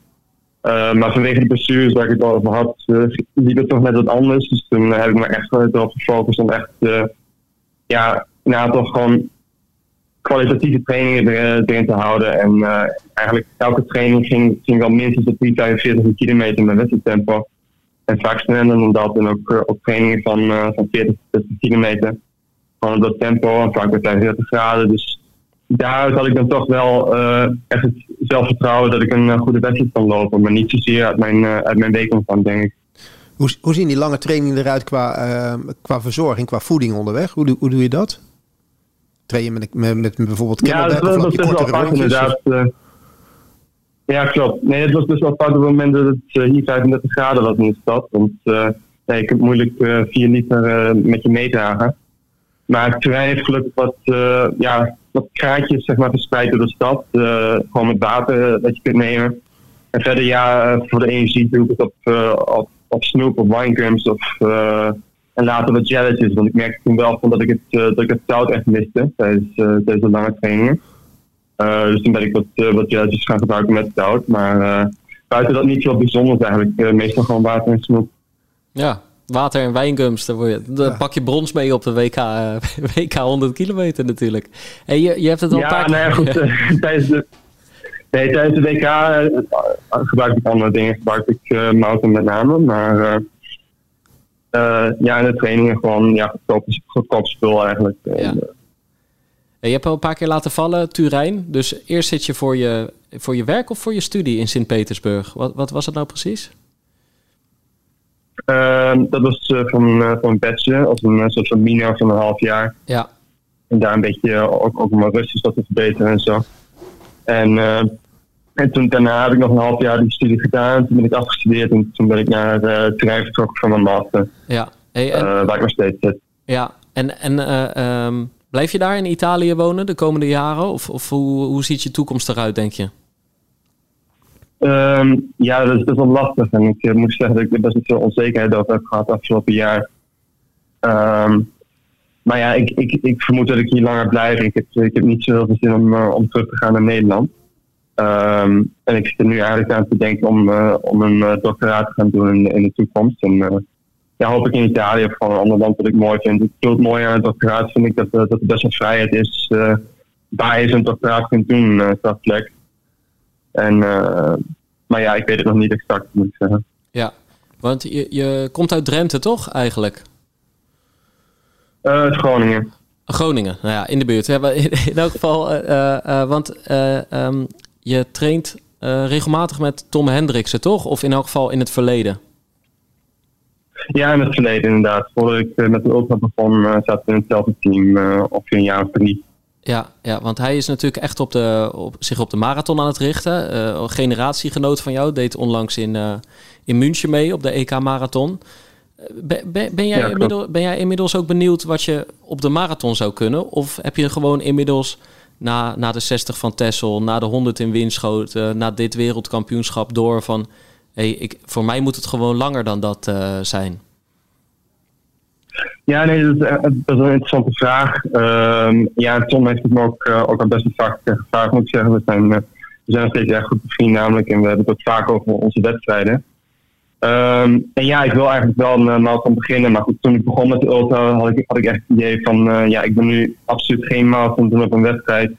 Maar vanwege de blessures waar ik het over had, liep het toch net wat anders. Dus toen heb ik me echt erop gefocust om echt, ja, nou toch gewoon kwalitatieve trainingen erin te houden. En eigenlijk elke training ging, ging wel minstens op 3, 45 kilometer met wedstrijdtempo. En vaak sneller dan dat. En ook op trainingen van, van 40, 60 kilometer. Gewoon op dat tempo en vaak met 40 graden. Dus daaruit had ik dan toch wel uh, echt het zelfvertrouwen dat ik een uh, goede wedstrijd kan lopen. Maar niet zozeer uit mijn, uh, uit mijn weekomvang, denk ik. Hoe, hoe zien die lange trainingen eruit qua, qua verzorging, qua voeding onderweg? Hoe, hoe doe je dat? Train je met, met, met bijvoorbeeld Ja, dat, dat is wel apart inderdaad. ja, klopt. Nee, het was dus wel apart op het moment dat het hier 35 graden was in de stad. Want nee, ik heb moeilijk 4 liter met je meedragen. Maar het terrein heeft gelukkig wat, ja, wat kraatjes zeg maar, verspreid door de stad. Gewoon met water dat je kunt nemen. En verder ja, voor de energie doe ik het op, op, op snoep, op winegums of en later wat jelletjes. Want ik merkte toen wel van dat ik het, dat ik het zout echt miste tijdens, deze lange trainingen. dus toen ben ik wat, wat jelletjes gaan gebruiken met zout. Maar buiten dat niet veel bijzonders eigenlijk. meestal gewoon water en snoep. Ja, water en wijngums. Daar, je, dan pak je brons mee op de WK, uh, WK 100 kilometer natuurlijk. En je, je hebt het al ja, een paar nou ja, goed. Uh, tijdens, de, nee, tijdens de WK uh, gebruik ik andere dingen. Gebruik ik uh, mountain met name. Maar ja, in de trainingen gewoon ja, goedkoop, goedkoop spul eigenlijk. Ja. je hebt al een paar keer laten vallen, Turijn. Dus eerst zit je voor je, voor je werk of voor je studie in Sint-Petersburg. Wat, wat was het nou precies? Uh, dat was uh, van, uh, van een bachelor, als een soort van minor van een half jaar. Ja. En daar een beetje ook, ook mijn Russisch te verbeteren en zo. En, en toen daarna heb ik nog een half jaar die studie gedaan. Toen ben ik afgestudeerd en toen ben ik naar het terrein vertrokken van mijn master. Ja. Hey, en, waar ik nog steeds zit. Ja, en, en um, blijf je daar in Italië wonen de komende jaren? Of, of hoe, hoe ziet je toekomst eruit, denk je? Um, ja, dat is best wel lastig. En ik uh, moet zeggen dat ik er best wel veel onzekerheid over heb gehad afgelopen jaar. Ehm, maar ja, ik, ik, ik vermoed dat ik hier langer blijf. Ik heb, ik heb niet zoveel zin om, om terug te gaan naar Nederland. Ehm, en ik zit er nu eigenlijk aan te denken om, om een doctoraat te gaan doen in, in de toekomst. En ja, hoop ik in Italië of gewoon een ander land dat ik mooi vind. Het mooi aan het doctoraat vind ik dat, dat er best wel vrijheid is waar je zo'n doctoraat kunt doen uh, qua plek. En, maar ja, ik weet het nog niet exact, moet ik zeggen. Ja, want je, je komt uit Drenthe, toch, eigenlijk? Uh, Groningen. Groningen, nou ja, in de buurt. In, in elk geval, uh, uh, want um, je traint regelmatig met Tom Hendriksen, toch? Of in elk geval in het verleden? Ja, in het verleden inderdaad. Voordat ik met de Ultra begon, zaten we in hetzelfde team, of een jaar of drie. Ja, ja, want hij is natuurlijk echt op de, op, zich op de marathon aan het richten. Uh, generatiegenoot van jou deed onlangs in, uh, in München mee op de EK-marathon. Ben, ben, ben, jij inmiddels, ben jij inmiddels ook benieuwd wat je op de marathon zou kunnen? Of heb je gewoon inmiddels na, na de 60 van Tessel, na de 100 in Winschoten, na dit wereldkampioenschap door van... Hey, ik, voor mij moet het gewoon langer dan dat uh, zijn? Ja, nee, dat is, eh, een interessante vraag. Uh, ja, Tom heeft het me ook, uh, ook al best een vaak gevraagd, moet ik zeggen. We zijn, we zijn nog steeds erg goed bevriend namelijk en we hebben het ook vaak over onze wedstrijden. Um, en ja, ik wil eigenlijk wel een marathon beginnen. Maar goed, toen ik begon met de ultra had ik, echt het idee van... ja, ik ben nu absoluut geen marathon doen op een wedstrijd.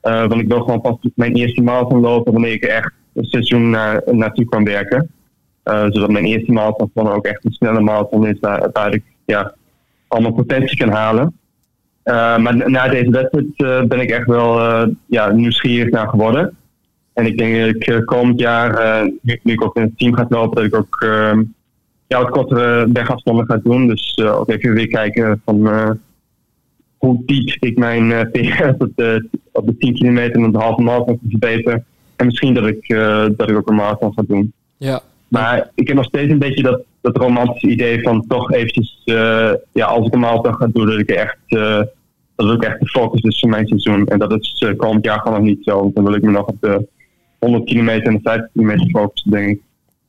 want ik wil gewoon pas mijn eerste marathon lopen wanneer ik echt een seizoen naar, naartoe kan werken. zodat mijn eerste marathon gewoon ook echt een snelle marathon is waar, ik ja, allemaal potentie kan halen. Uh, maar na deze wedstrijd uh, ben ik echt wel uh, ja, nieuwsgierig naar geworden. En ik denk dat ik komend jaar, nu, nu, ik ook in het team ga lopen, dat ik ook ehm, ja, wat kortere wegafstanden ga doen. Dus ook even weer kijken van hoe diep ik mijn PR op de, op de 10 kilometer en de halve marathon kan verbeteren. En misschien dat ik, dat ik ook een marathon ga doen. Ja. Maar ik heb nog steeds een beetje dat dat romantische idee van toch eventjes, uh, ja, als ik een marathon ga doen, dat ik echt, uh, dat ook echt de focus is van mijn seizoen. En dat is uh, komend jaar gewoon nog niet zo. Dan wil ik me nog op de 100 kilometer en de 50 kilometer focussen, denk ik.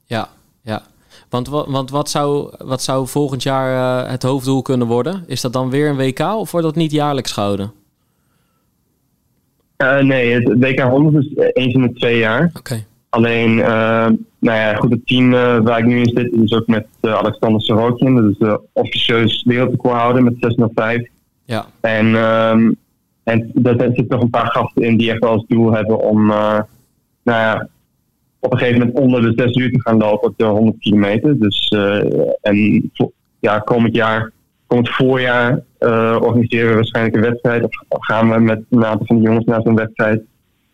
Ja, ja. Want, want wat, zou, wat zou volgend jaar het hoofddoel kunnen worden? Is dat dan weer een WK of wordt dat niet jaarlijks gehouden? nee, het WK 100 is eens in de twee jaar. Oké. Alleen, uh, nou ja, goed, het team uh, waar ik nu in zit is ook met Alexander Sorokin. Dat is de officieus wereldrecordhouder met 605. Ja. En, um, en daar zitten nog een paar gasten in die echt wel als doel hebben om, nou ja, op een gegeven moment onder de 6 uur te gaan lopen op de 100 kilometer. Dus, en ja, komend jaar, komend voorjaar organiseren we waarschijnlijk een wedstrijd. Of gaan we met een aantal van de jongens naar zo'n wedstrijd.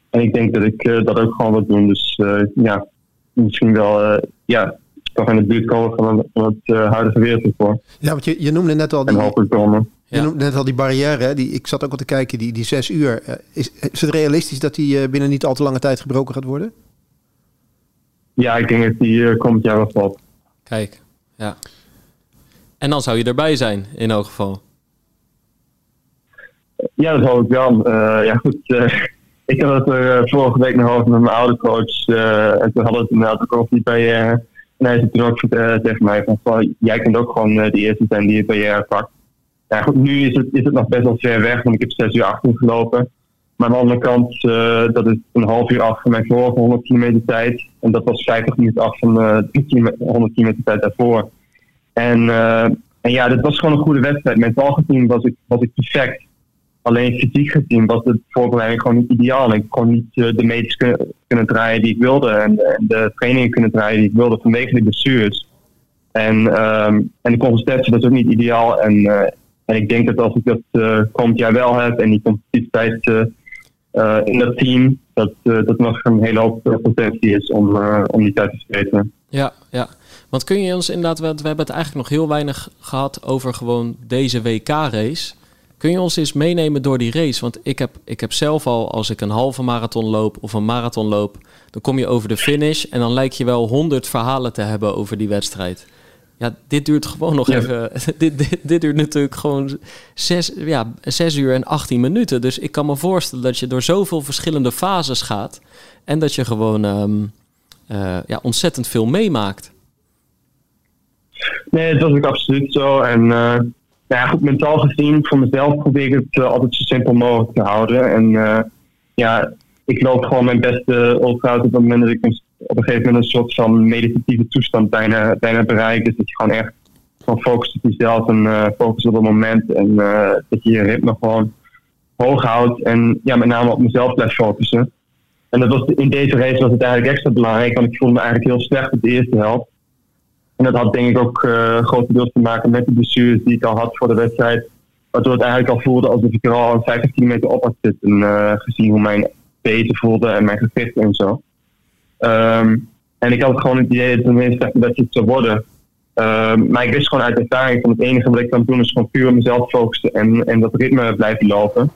En ik denk dat ik uh, dat ook gewoon wat doen. Dus ja, misschien wel ja, toch in de buurt komen van, van het huidige wereldrecord. Ja, want je, je noemde net al die... En hopelijk komen. Je noemde net al die barrière. Hè? Die, ik zat ook al te kijken, die, die zes uur. Is, is het realistisch dat die binnen niet al te lange tijd gebroken gaat worden? Ja, ik denk dat die komend jaar wel valt. Kijk, ja. En dan zou je erbij zijn, in elk geval. Ja, dat hoop ik wel. ja, goed ik had het er uh, vorige week nog over met mijn oude coach. Uh, en toen hadden we het inderdaad ook over die barrière. En hij zei toen ook uh, tegen mij van, jij kunt ook gewoon de eerste zijn die het barrière pakt. Ja, goed, nu is het, is het nog best wel ver weg, want ik heb 6 uur 18 gelopen. Maar aan de andere kant, dat is een half uur af van mijn vorige 100 kilometer tijd. En dat was 50 minuten af van de 100 kilometer tijd daarvoor. En, en ja, dit was gewoon een goede wedstrijd. Het gezien was ik, was ik perfect. Alleen fysiek gezien was de voorbereiding gewoon niet ideaal. Ik kon niet uh, de meters kunnen, draaien die ik wilde. En, de trainingen kunnen draaien die ik wilde vanwege de blessures. En, um, en de consistentie was ook niet ideaal. En, uh, en ik denk dat als ik dat uh, komend wel heb en die competitiviteit in dat team, dat dat nog een hele hoop potentie is om, om die tijd te verbeteren. Ja, ja. Want kun je ons inderdaad, we hebben het eigenlijk nog heel weinig gehad over gewoon deze WK-race. Kun je ons eens meenemen door die race? Want ik heb, ik heb zelf al, als ik een halve marathon loop of een marathon loop, dan kom je over de finish en dan lijkt je wel honderd verhalen te hebben over die wedstrijd. Ja, dit duurt gewoon nog even. Dit, dit, dit, duurt natuurlijk gewoon zes, ja, zes uur en 18 minuten. Dus ik kan me voorstellen dat je door zoveel verschillende fases gaat. En dat je gewoon um, uh, ja, ontzettend veel meemaakt. Nee, dat was ook absoluut zo. En uh, nou ja, goed, mentaal gezien, voor mezelf probeer ik het altijd zo simpel mogelijk te houden. En ja, ik loop gewoon mijn beste ultra op het moment dat ik op een gegeven moment een soort van meditatieve toestand bijna, bijna bereik. Dus dat je gewoon echt van focus op jezelf en uh, focus op het moment. En uh, dat je je ritme gewoon hoog houdt. En ja, met name op mezelf blijft focussen. En dat was, in deze race was het eigenlijk extra belangrijk, want ik voelde me eigenlijk heel slecht op de eerste helft. En dat had denk ik ook uh, grotendeels te maken met de blessures die ik al had voor de wedstrijd. Waardoor het eigenlijk al voelde alsof ik er al een 50 kilometer op had zitten. Gezien hoe mijn beten voelde en mijn gewicht en zo. Um, en ik had gewoon het idee dat het hele slechte wedstrijd zou worden. Um, maar ik wist gewoon uit ervaring van het enige wat ik kan doen is gewoon puur op mezelf focussen en, en dat ritme blijven lopen.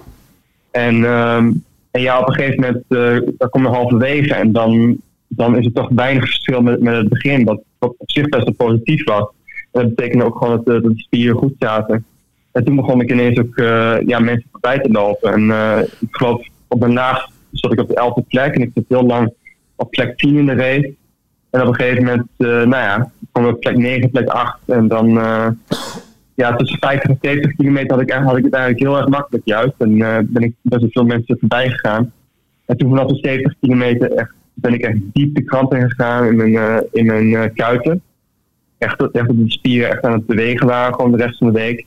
En, um, en ja, op een gegeven moment uh, dan kom je halverwege en dan, dan is het toch weinig verschil met, met het begin, wat, op zich best wel positief was. En dat betekende ook gewoon dat, dat de spieren goed zaten. En toen begon ik ineens ook uh, ja, mensen voorbij te lopen. En ik geloof op mijn naast zat ik op de elfde plek en ik zat heel lang op plek 10 in de race. En op een gegeven moment, uh, nou ja, kwam ik plek 9, plek 8. En dan, uh, ja, tussen 50 en 70 kilometer had ik, had ik het eigenlijk heel erg makkelijk juist. En uh, ben ik best veel mensen voorbij gegaan. En toen vanaf de 70 kilometer echt, ben ik echt diep de krant in gegaan in mijn, in mijn kuiten. Echt, echt dat de spieren echt aan het bewegen waren, gewoon de rest van de week.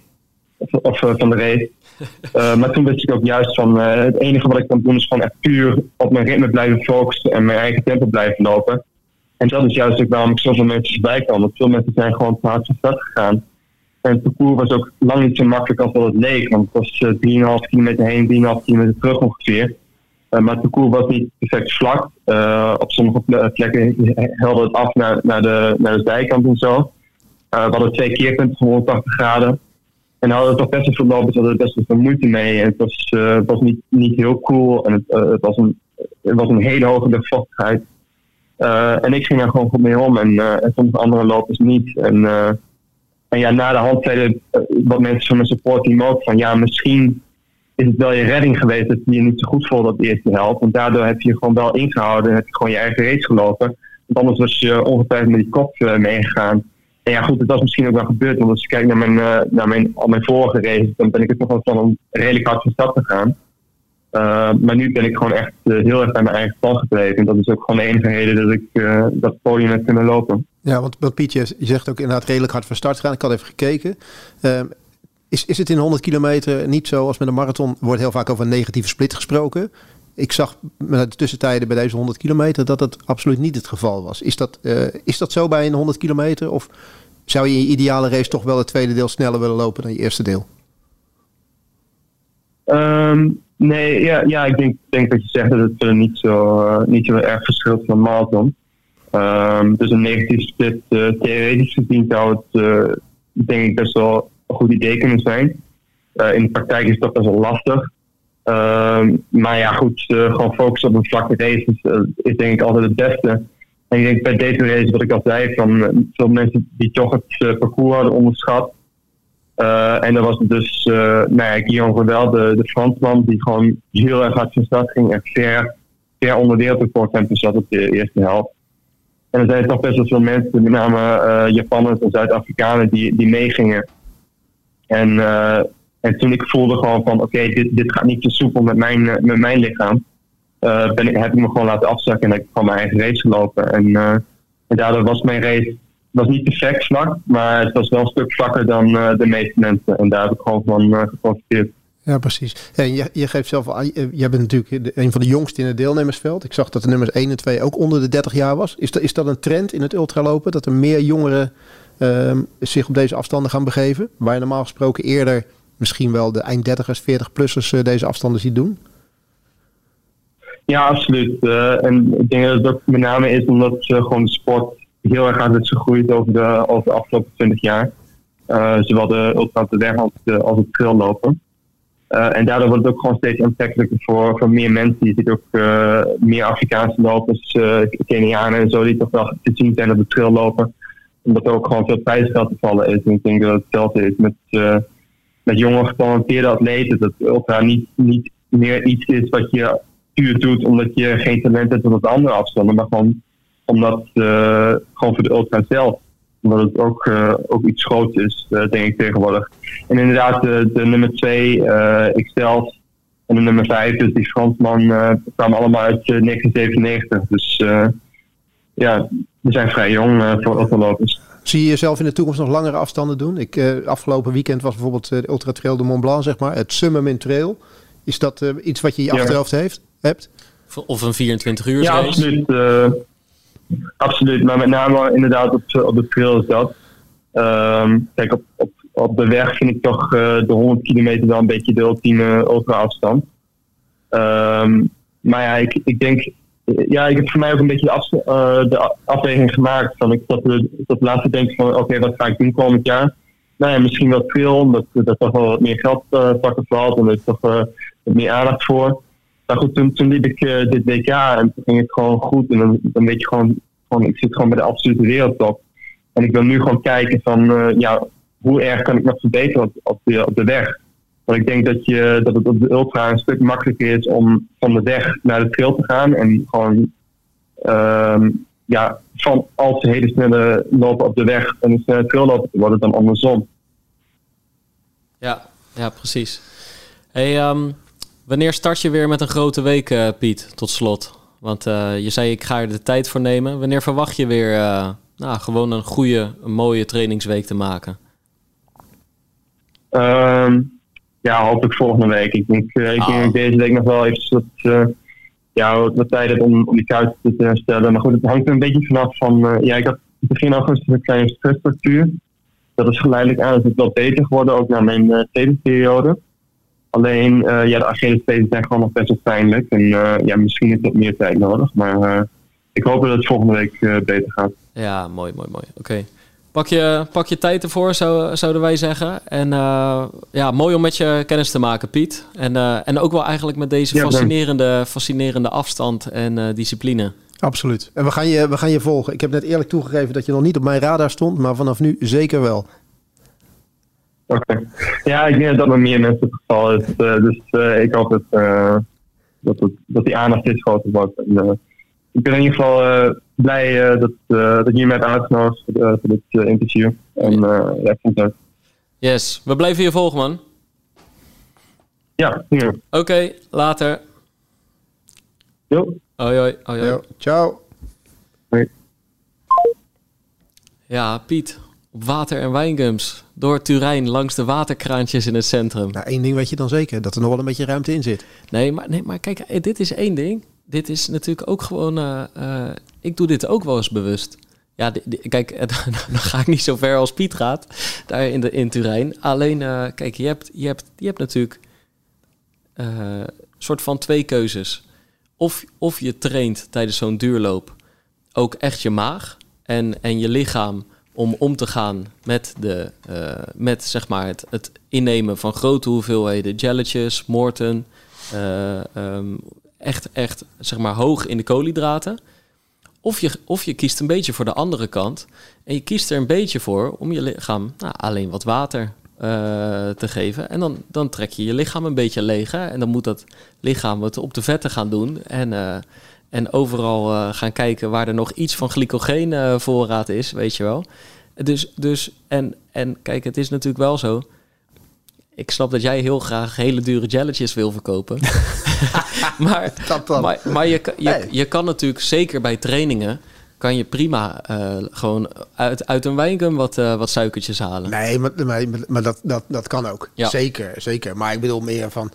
Of, of van de race. Uh, maar toen wist ik ook juist van uh, het enige wat ik kan doen is gewoon echt puur op mijn ritme blijven focussen en mijn eigen tempo blijven lopen. En dat is juist ook waarom ik zoveel mensen voorbij kan. Want veel mensen zijn gewoon te hard van start gegaan. En het parcours was ook lang niet zo makkelijk als dat het leek. Want het was uh, 3,5 kilometer heen, 3,5 kilometer terug ongeveer. maar het parcours was niet perfect vlak. op sommige plekken helde het af naar, naar, de, naar de zijkant en zo. we hadden twee keerpunten van 180 graden. En hadden het toch best veel lopers hadden best wel veel moeite mee. En het was, het was niet, niet heel cool en het, uh, het, was een, het was een hele hoge luchtvochtigheid. Uh, en ik ging daar gewoon goed mee om en, en sommige andere lopers niet. En, en ja, na de hand zeiden wat mensen van mijn support ook van ja, misschien is het wel je redding geweest dat je je niet zo goed voelde de eerste helft. Want daardoor heb je je gewoon wel ingehouden en heb je gewoon je eigen race gelopen. Want anders was je ongetwijfeld met die kop meegegaan. En ja, goed, het was misschien ook wel gebeurd. Want als je kijkt naar mijn, uh, naar mijn, al mijn vorige races, dan ben ik het nog wel van om redelijk hard van stad te gaan. Uh, maar nu ben ik gewoon echt uh, heel erg bij mijn eigen plan gebleven. En dat is ook gewoon de enige reden dat ik dat podium heb kunnen lopen. Ja, want, want Pietje, je zegt ook inderdaad redelijk hard van start gaan. Ik had even gekeken. Ehm, is, is het in 100 kilometer niet zo als met een marathon? wordt heel vaak over een negatieve split gesproken. Ik zag met de tussentijden bij deze 100 kilometer dat dat absoluut niet het geval was. Is dat, uh, is dat zo bij een 100 kilometer? Of zou je in je ideale race toch wel het tweede deel sneller willen lopen dan je eerste deel? Um, nee, ja, ja ik denk, denk dat je zegt dat het niet, zo, uh, niet zo erg verschilt van marathon. Um, dus een negatieve split, uh, theoretisch gezien zou het denk ik best wel een goed idee kunnen zijn. in de praktijk is dat best wel lastig. Um, maar ja, goed, gewoon focussen op een vlakke race is, is denk ik altijd het beste. En ik denk bij deze race, wat ik al zei, van eh, veel mensen die toch het parcours hadden onderschat. En dan was dus, uh, nou ja, Guillaume wel de, de Fransman, die gewoon heel erg hard van start ging en ver, ver onder wereldrecordtempo zat op de eerste helft. En er zijn toch best wel veel mensen, met name uh, Japanners en Zuid-Afrikanen, die, die meegingen. En, en toen ik voelde gewoon van, oké, dit, dit gaat niet te soepel met mijn, met mijn lichaam uh, ben ik, heb ik me gewoon laten afzakken en heb ik gewoon mijn eigen race gelopen. En, uh, en daardoor was mijn race was niet perfect vlak, maar het was wel een stuk vlakker dan de meeste mensen. En daar heb ik gewoon van geprofiteerd. Ja, precies. En je, je geeft zelf al, jij bent natuurlijk een van de jongsten in het deelnemersveld. Ik zag dat de nummers 1 en 2 ook onder de 30 jaar was. Is dat, is dat een trend in het ultralopen? Dat er meer jongeren uh, zich op deze afstanden gaan begeven? Waar je normaal gesproken eerder misschien wel de eind 30ers, 40-plussers deze afstanden ziet doen? Ja, absoluut. Uh, en ik denk dat het ook met name is omdat uh, gewoon de sport heel erg hard is gegroeid over de, over de afgelopen 20 jaar. Zowel de ultra de weg als, de, als het traillopen. en daardoor wordt het ook gewoon steeds aantrekkelijker voor, voor meer mensen. Je ziet ook meer Afrikaanse lopers, Kenianen en zo, die toch wel te zien zijn op de trail lopen. Omdat er ook gewoon veel prijsgeld te vallen is. En ik denk dat het hetzelfde is met, met jonge getalenteerde atleten. Dat ultra niet, niet meer iets is wat je puur doet omdat je geen talent hebt op het andere afstanden, maar gewoon omdat uh, gewoon voor de ultra zelf. Omdat het ook, uh, ook iets groots is, uh, denk ik tegenwoordig. En inderdaad, de, nummer 2, uh, ikzelf, en de nummer 5, dus die Fransman, kwamen allemaal uit 1997. Dus ja, we zijn vrij jong voor ultralopers. Zie je jezelf in de toekomst nog langere afstanden doen? Ik, uh, afgelopen weekend was bijvoorbeeld de Ultra Trail de Mont Blanc, zeg maar. Het Summum Trail. Is dat uh, iets wat je in je ja. achterhoofd heeft, hebt? Of een 24 uur Ja, absoluut. Uh, absoluut. Maar met name inderdaad op, op de trail is dat. Um, kijk, op, op, op de weg vind ik toch de 100 kilometer wel een beetje de ultieme ultra afstand. Um, maar ja, ik, ik denk ja, ik heb voor mij ook een beetje de, af, uh, de afweging gemaakt. Van ik dat, dat laatste denk van oké, wat ga ik doen komend jaar? Nou ja, misschien wel veel, omdat er toch wel wat meer geld uh, pakken valt en er toch uh, wat meer aandacht voor. Maar goed, toen, toen liep ik dit WK en toen ging het gewoon goed. En dan, dan weet je gewoon, gewoon, ik zit gewoon bij de absolute wereldtop. En ik wil nu gewoon kijken van, ja, hoe erg kan ik nog verbeteren op, op, de, op de weg? Want ik denk dat, je, dat het op de ultra een stuk makkelijker is om van de weg naar de trail te gaan. En gewoon um, ja, van als ze hele snelle lopen op de weg en een snelle trail lopen, wordt het dan andersom. Ja, ja precies. Hey, um, wanneer start je weer met een grote week, uh, Piet, tot slot? Want uh, je zei, ik ga er de tijd voor nemen. Wanneer verwacht je weer uh, nou, gewoon een goede, een mooie trainingsweek te maken? Um, ja, hopelijk volgende week. Ik denk, ik Ah. denk deze week nog wel even wat, uh, ja, wat, tijd heb om, om die kuiten te herstellen. Maar goed, het hangt er een beetje vanaf van... Uh, ja, ik had begin augustus een kleine stressfractuur. Dat is geleidelijk aan. Het wel beter geworden, ook na mijn tweede periode. Alleen, uh, ja, de Achillespezen zijn gewoon nog best wel pijnlijk. En uh, ja, misschien is wat meer tijd nodig. Maar uh, ik hoop dat het volgende week beter gaat. Ja, mooi, mooi, mooi. Oké. Okay. Pak je, pak je tijd ervoor, zou, zouden wij zeggen. En uh, ja, mooi om met je kennis te maken, Piet. En, uh, en ook wel eigenlijk met deze ja, fascinerende, fascinerende afstand en uh, discipline. Absoluut. En we gaan, je, we gaan je volgen. Ik heb net eerlijk toegegeven dat je nog niet op mijn radar stond, maar vanaf nu zeker wel. Oké. Okay. Ja, ik denk dat dat met meer mensen het geval is. Uh, dus uh, ik hoop dat, uh, dat, het, dat die aandacht is groter wordt. En, ik ben in ieder geval blij dat, dat je mij hebt uitgenodigd voor, voor dit interview. En ja, ik vond het leuk. Yes, we blijven je volgen, man. Ja. Oké, okay, later. Jo. Hoi, hoi, hoi, hoi. Ciao. Hoi. Ja, Piet, op water en wijngums. Door Turijn, langs de waterkraantjes in het centrum. Nou, één ding weet je dan zeker, dat er nog wel een beetje ruimte in zit. Nee, maar, nee, maar kijk, dit is één ding. Dit is natuurlijk ook gewoon... Uh, uh, ik doe dit ook wel eens bewust. Ja, kijk, dan ga ik niet zo ver als Piet gaat, daar in, de, in Turijn. Alleen, uh, kijk, je hebt, je, hebt, je hebt natuurlijk een soort van twee keuzes. Of, of je traint tijdens zo'n duurloop ook echt je maag en, en je lichaam om om te gaan met, de, met zeg maar het, het innemen van grote hoeveelheden jelletjes, moorten, um, echt, echt zeg maar hoog in de koolhydraten. Of je, of je kiest een beetje voor de andere kant en je kiest er een beetje voor om je lichaam nou, alleen wat water uh, te geven. En dan, dan trek je je lichaam een beetje leeg. En dan moet dat lichaam het op de vetten gaan doen. En, uh, en overal uh, gaan kijken waar er nog iets van glycogeen uh, voorraad is, weet je wel. Dus, dus en, en kijk, het is natuurlijk wel zo. Ik snap dat jij heel graag hele dure jelletjes wil verkopen. maar maar, maar je, je, kan natuurlijk zeker bij trainingen kan je prima uh, gewoon uit, uit een wijngum wat, uh, wat suikertjes halen. Nee, maar, maar, maar dat, dat, dat kan ook. Ja. Zeker, zeker. Maar ik bedoel meer van...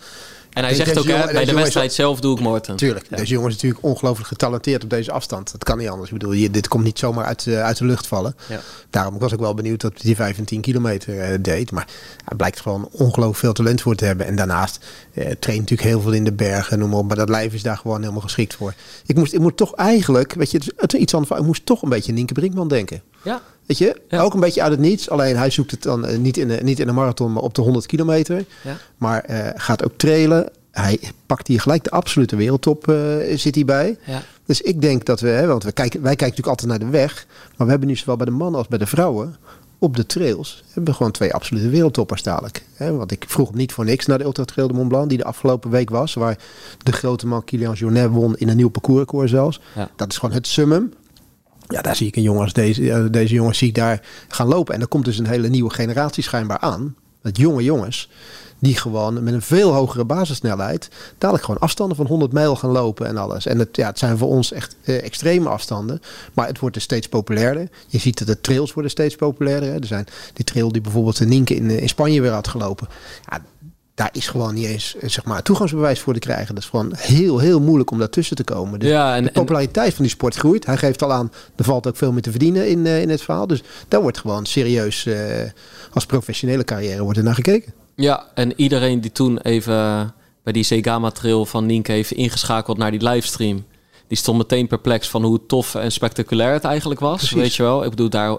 En hij zegt ook, jongen, hè, bij de wedstrijd zelf doe ik Morten. Tuurlijk, ja. deze jongen is natuurlijk ongelooflijk getalenteerd op deze afstand. Dat kan niet anders. Ik bedoel, je, dit komt niet zomaar uit, uh, uit de lucht vallen. Ja. Daarom was ik wel benieuwd dat hij die 5 en 10 kilometer uh, deed. Maar hij blijkt gewoon ongelooflijk veel talent voor te hebben. En daarnaast uh, traint natuurlijk heel veel in de bergen, noem maar op. Maar dat lijf is daar gewoon helemaal geschikt voor. Ik moest, ik moet toch eigenlijk, weet je, het, het iets anders. Ik moest toch een beetje Nienke Brinkman denken. Ja. Weet je, ja. ook een beetje uit het niets. Alleen hij zoekt het dan uh, niet, in de, niet in de marathon, maar op de 100 kilometer. Ja. Maar uh, gaat ook trailen. Hij pakt hier gelijk de absolute wereldtop, uh, zit hij bij. Ja. Dus ik denk dat we, hè, want we kijken, wij kijken natuurlijk altijd naar de weg. Maar we hebben nu zowel bij de mannen als bij de vrouwen op de trails hebben we gewoon twee absolute wereldtoppers dadelijk. Hè, want ik vroeg niet voor niks naar de Ultra Trail de Mont Blanc, die de afgelopen week was. Waar de grote man Kilian Jornet won in een nieuw parcoursrecord zelfs. Ja. Dat is gewoon het summum. Ja, daar zie ik een jongen als deze, deze jongens zie ik daar gaan lopen. En er komt dus een hele nieuwe generatie schijnbaar aan. dat jonge jongens die gewoon met een veel hogere basissnelheid dadelijk gewoon afstanden van 100 mijl gaan lopen en alles. En het, ja, het zijn voor ons echt eh, extreme afstanden, maar het wordt er steeds populairder. Je ziet dat de trails worden steeds populairder. Er zijn die trail die bijvoorbeeld de Nienke in, in Spanje weer had gelopen. Ja, daar is gewoon niet eens zeg maar, toegangsbewijs voor te krijgen. Dat is gewoon heel, heel moeilijk om daartussen te komen. Dus Ja, en- de populariteit van die sport groeit. Hij geeft al aan, er valt ook veel meer te verdienen in, eh, in het verhaal. Dus daar wordt gewoon serieus, eh, als professionele carrière, wordt er naar gekeken. Ja, en iedereen die toen even bij die Zegama Trail van Nienke heeft ingeschakeld naar die livestream. Die stond meteen perplex van hoe tof en spectaculair het eigenlijk was. Precies. Weet je wel? Ik bedoel, daar,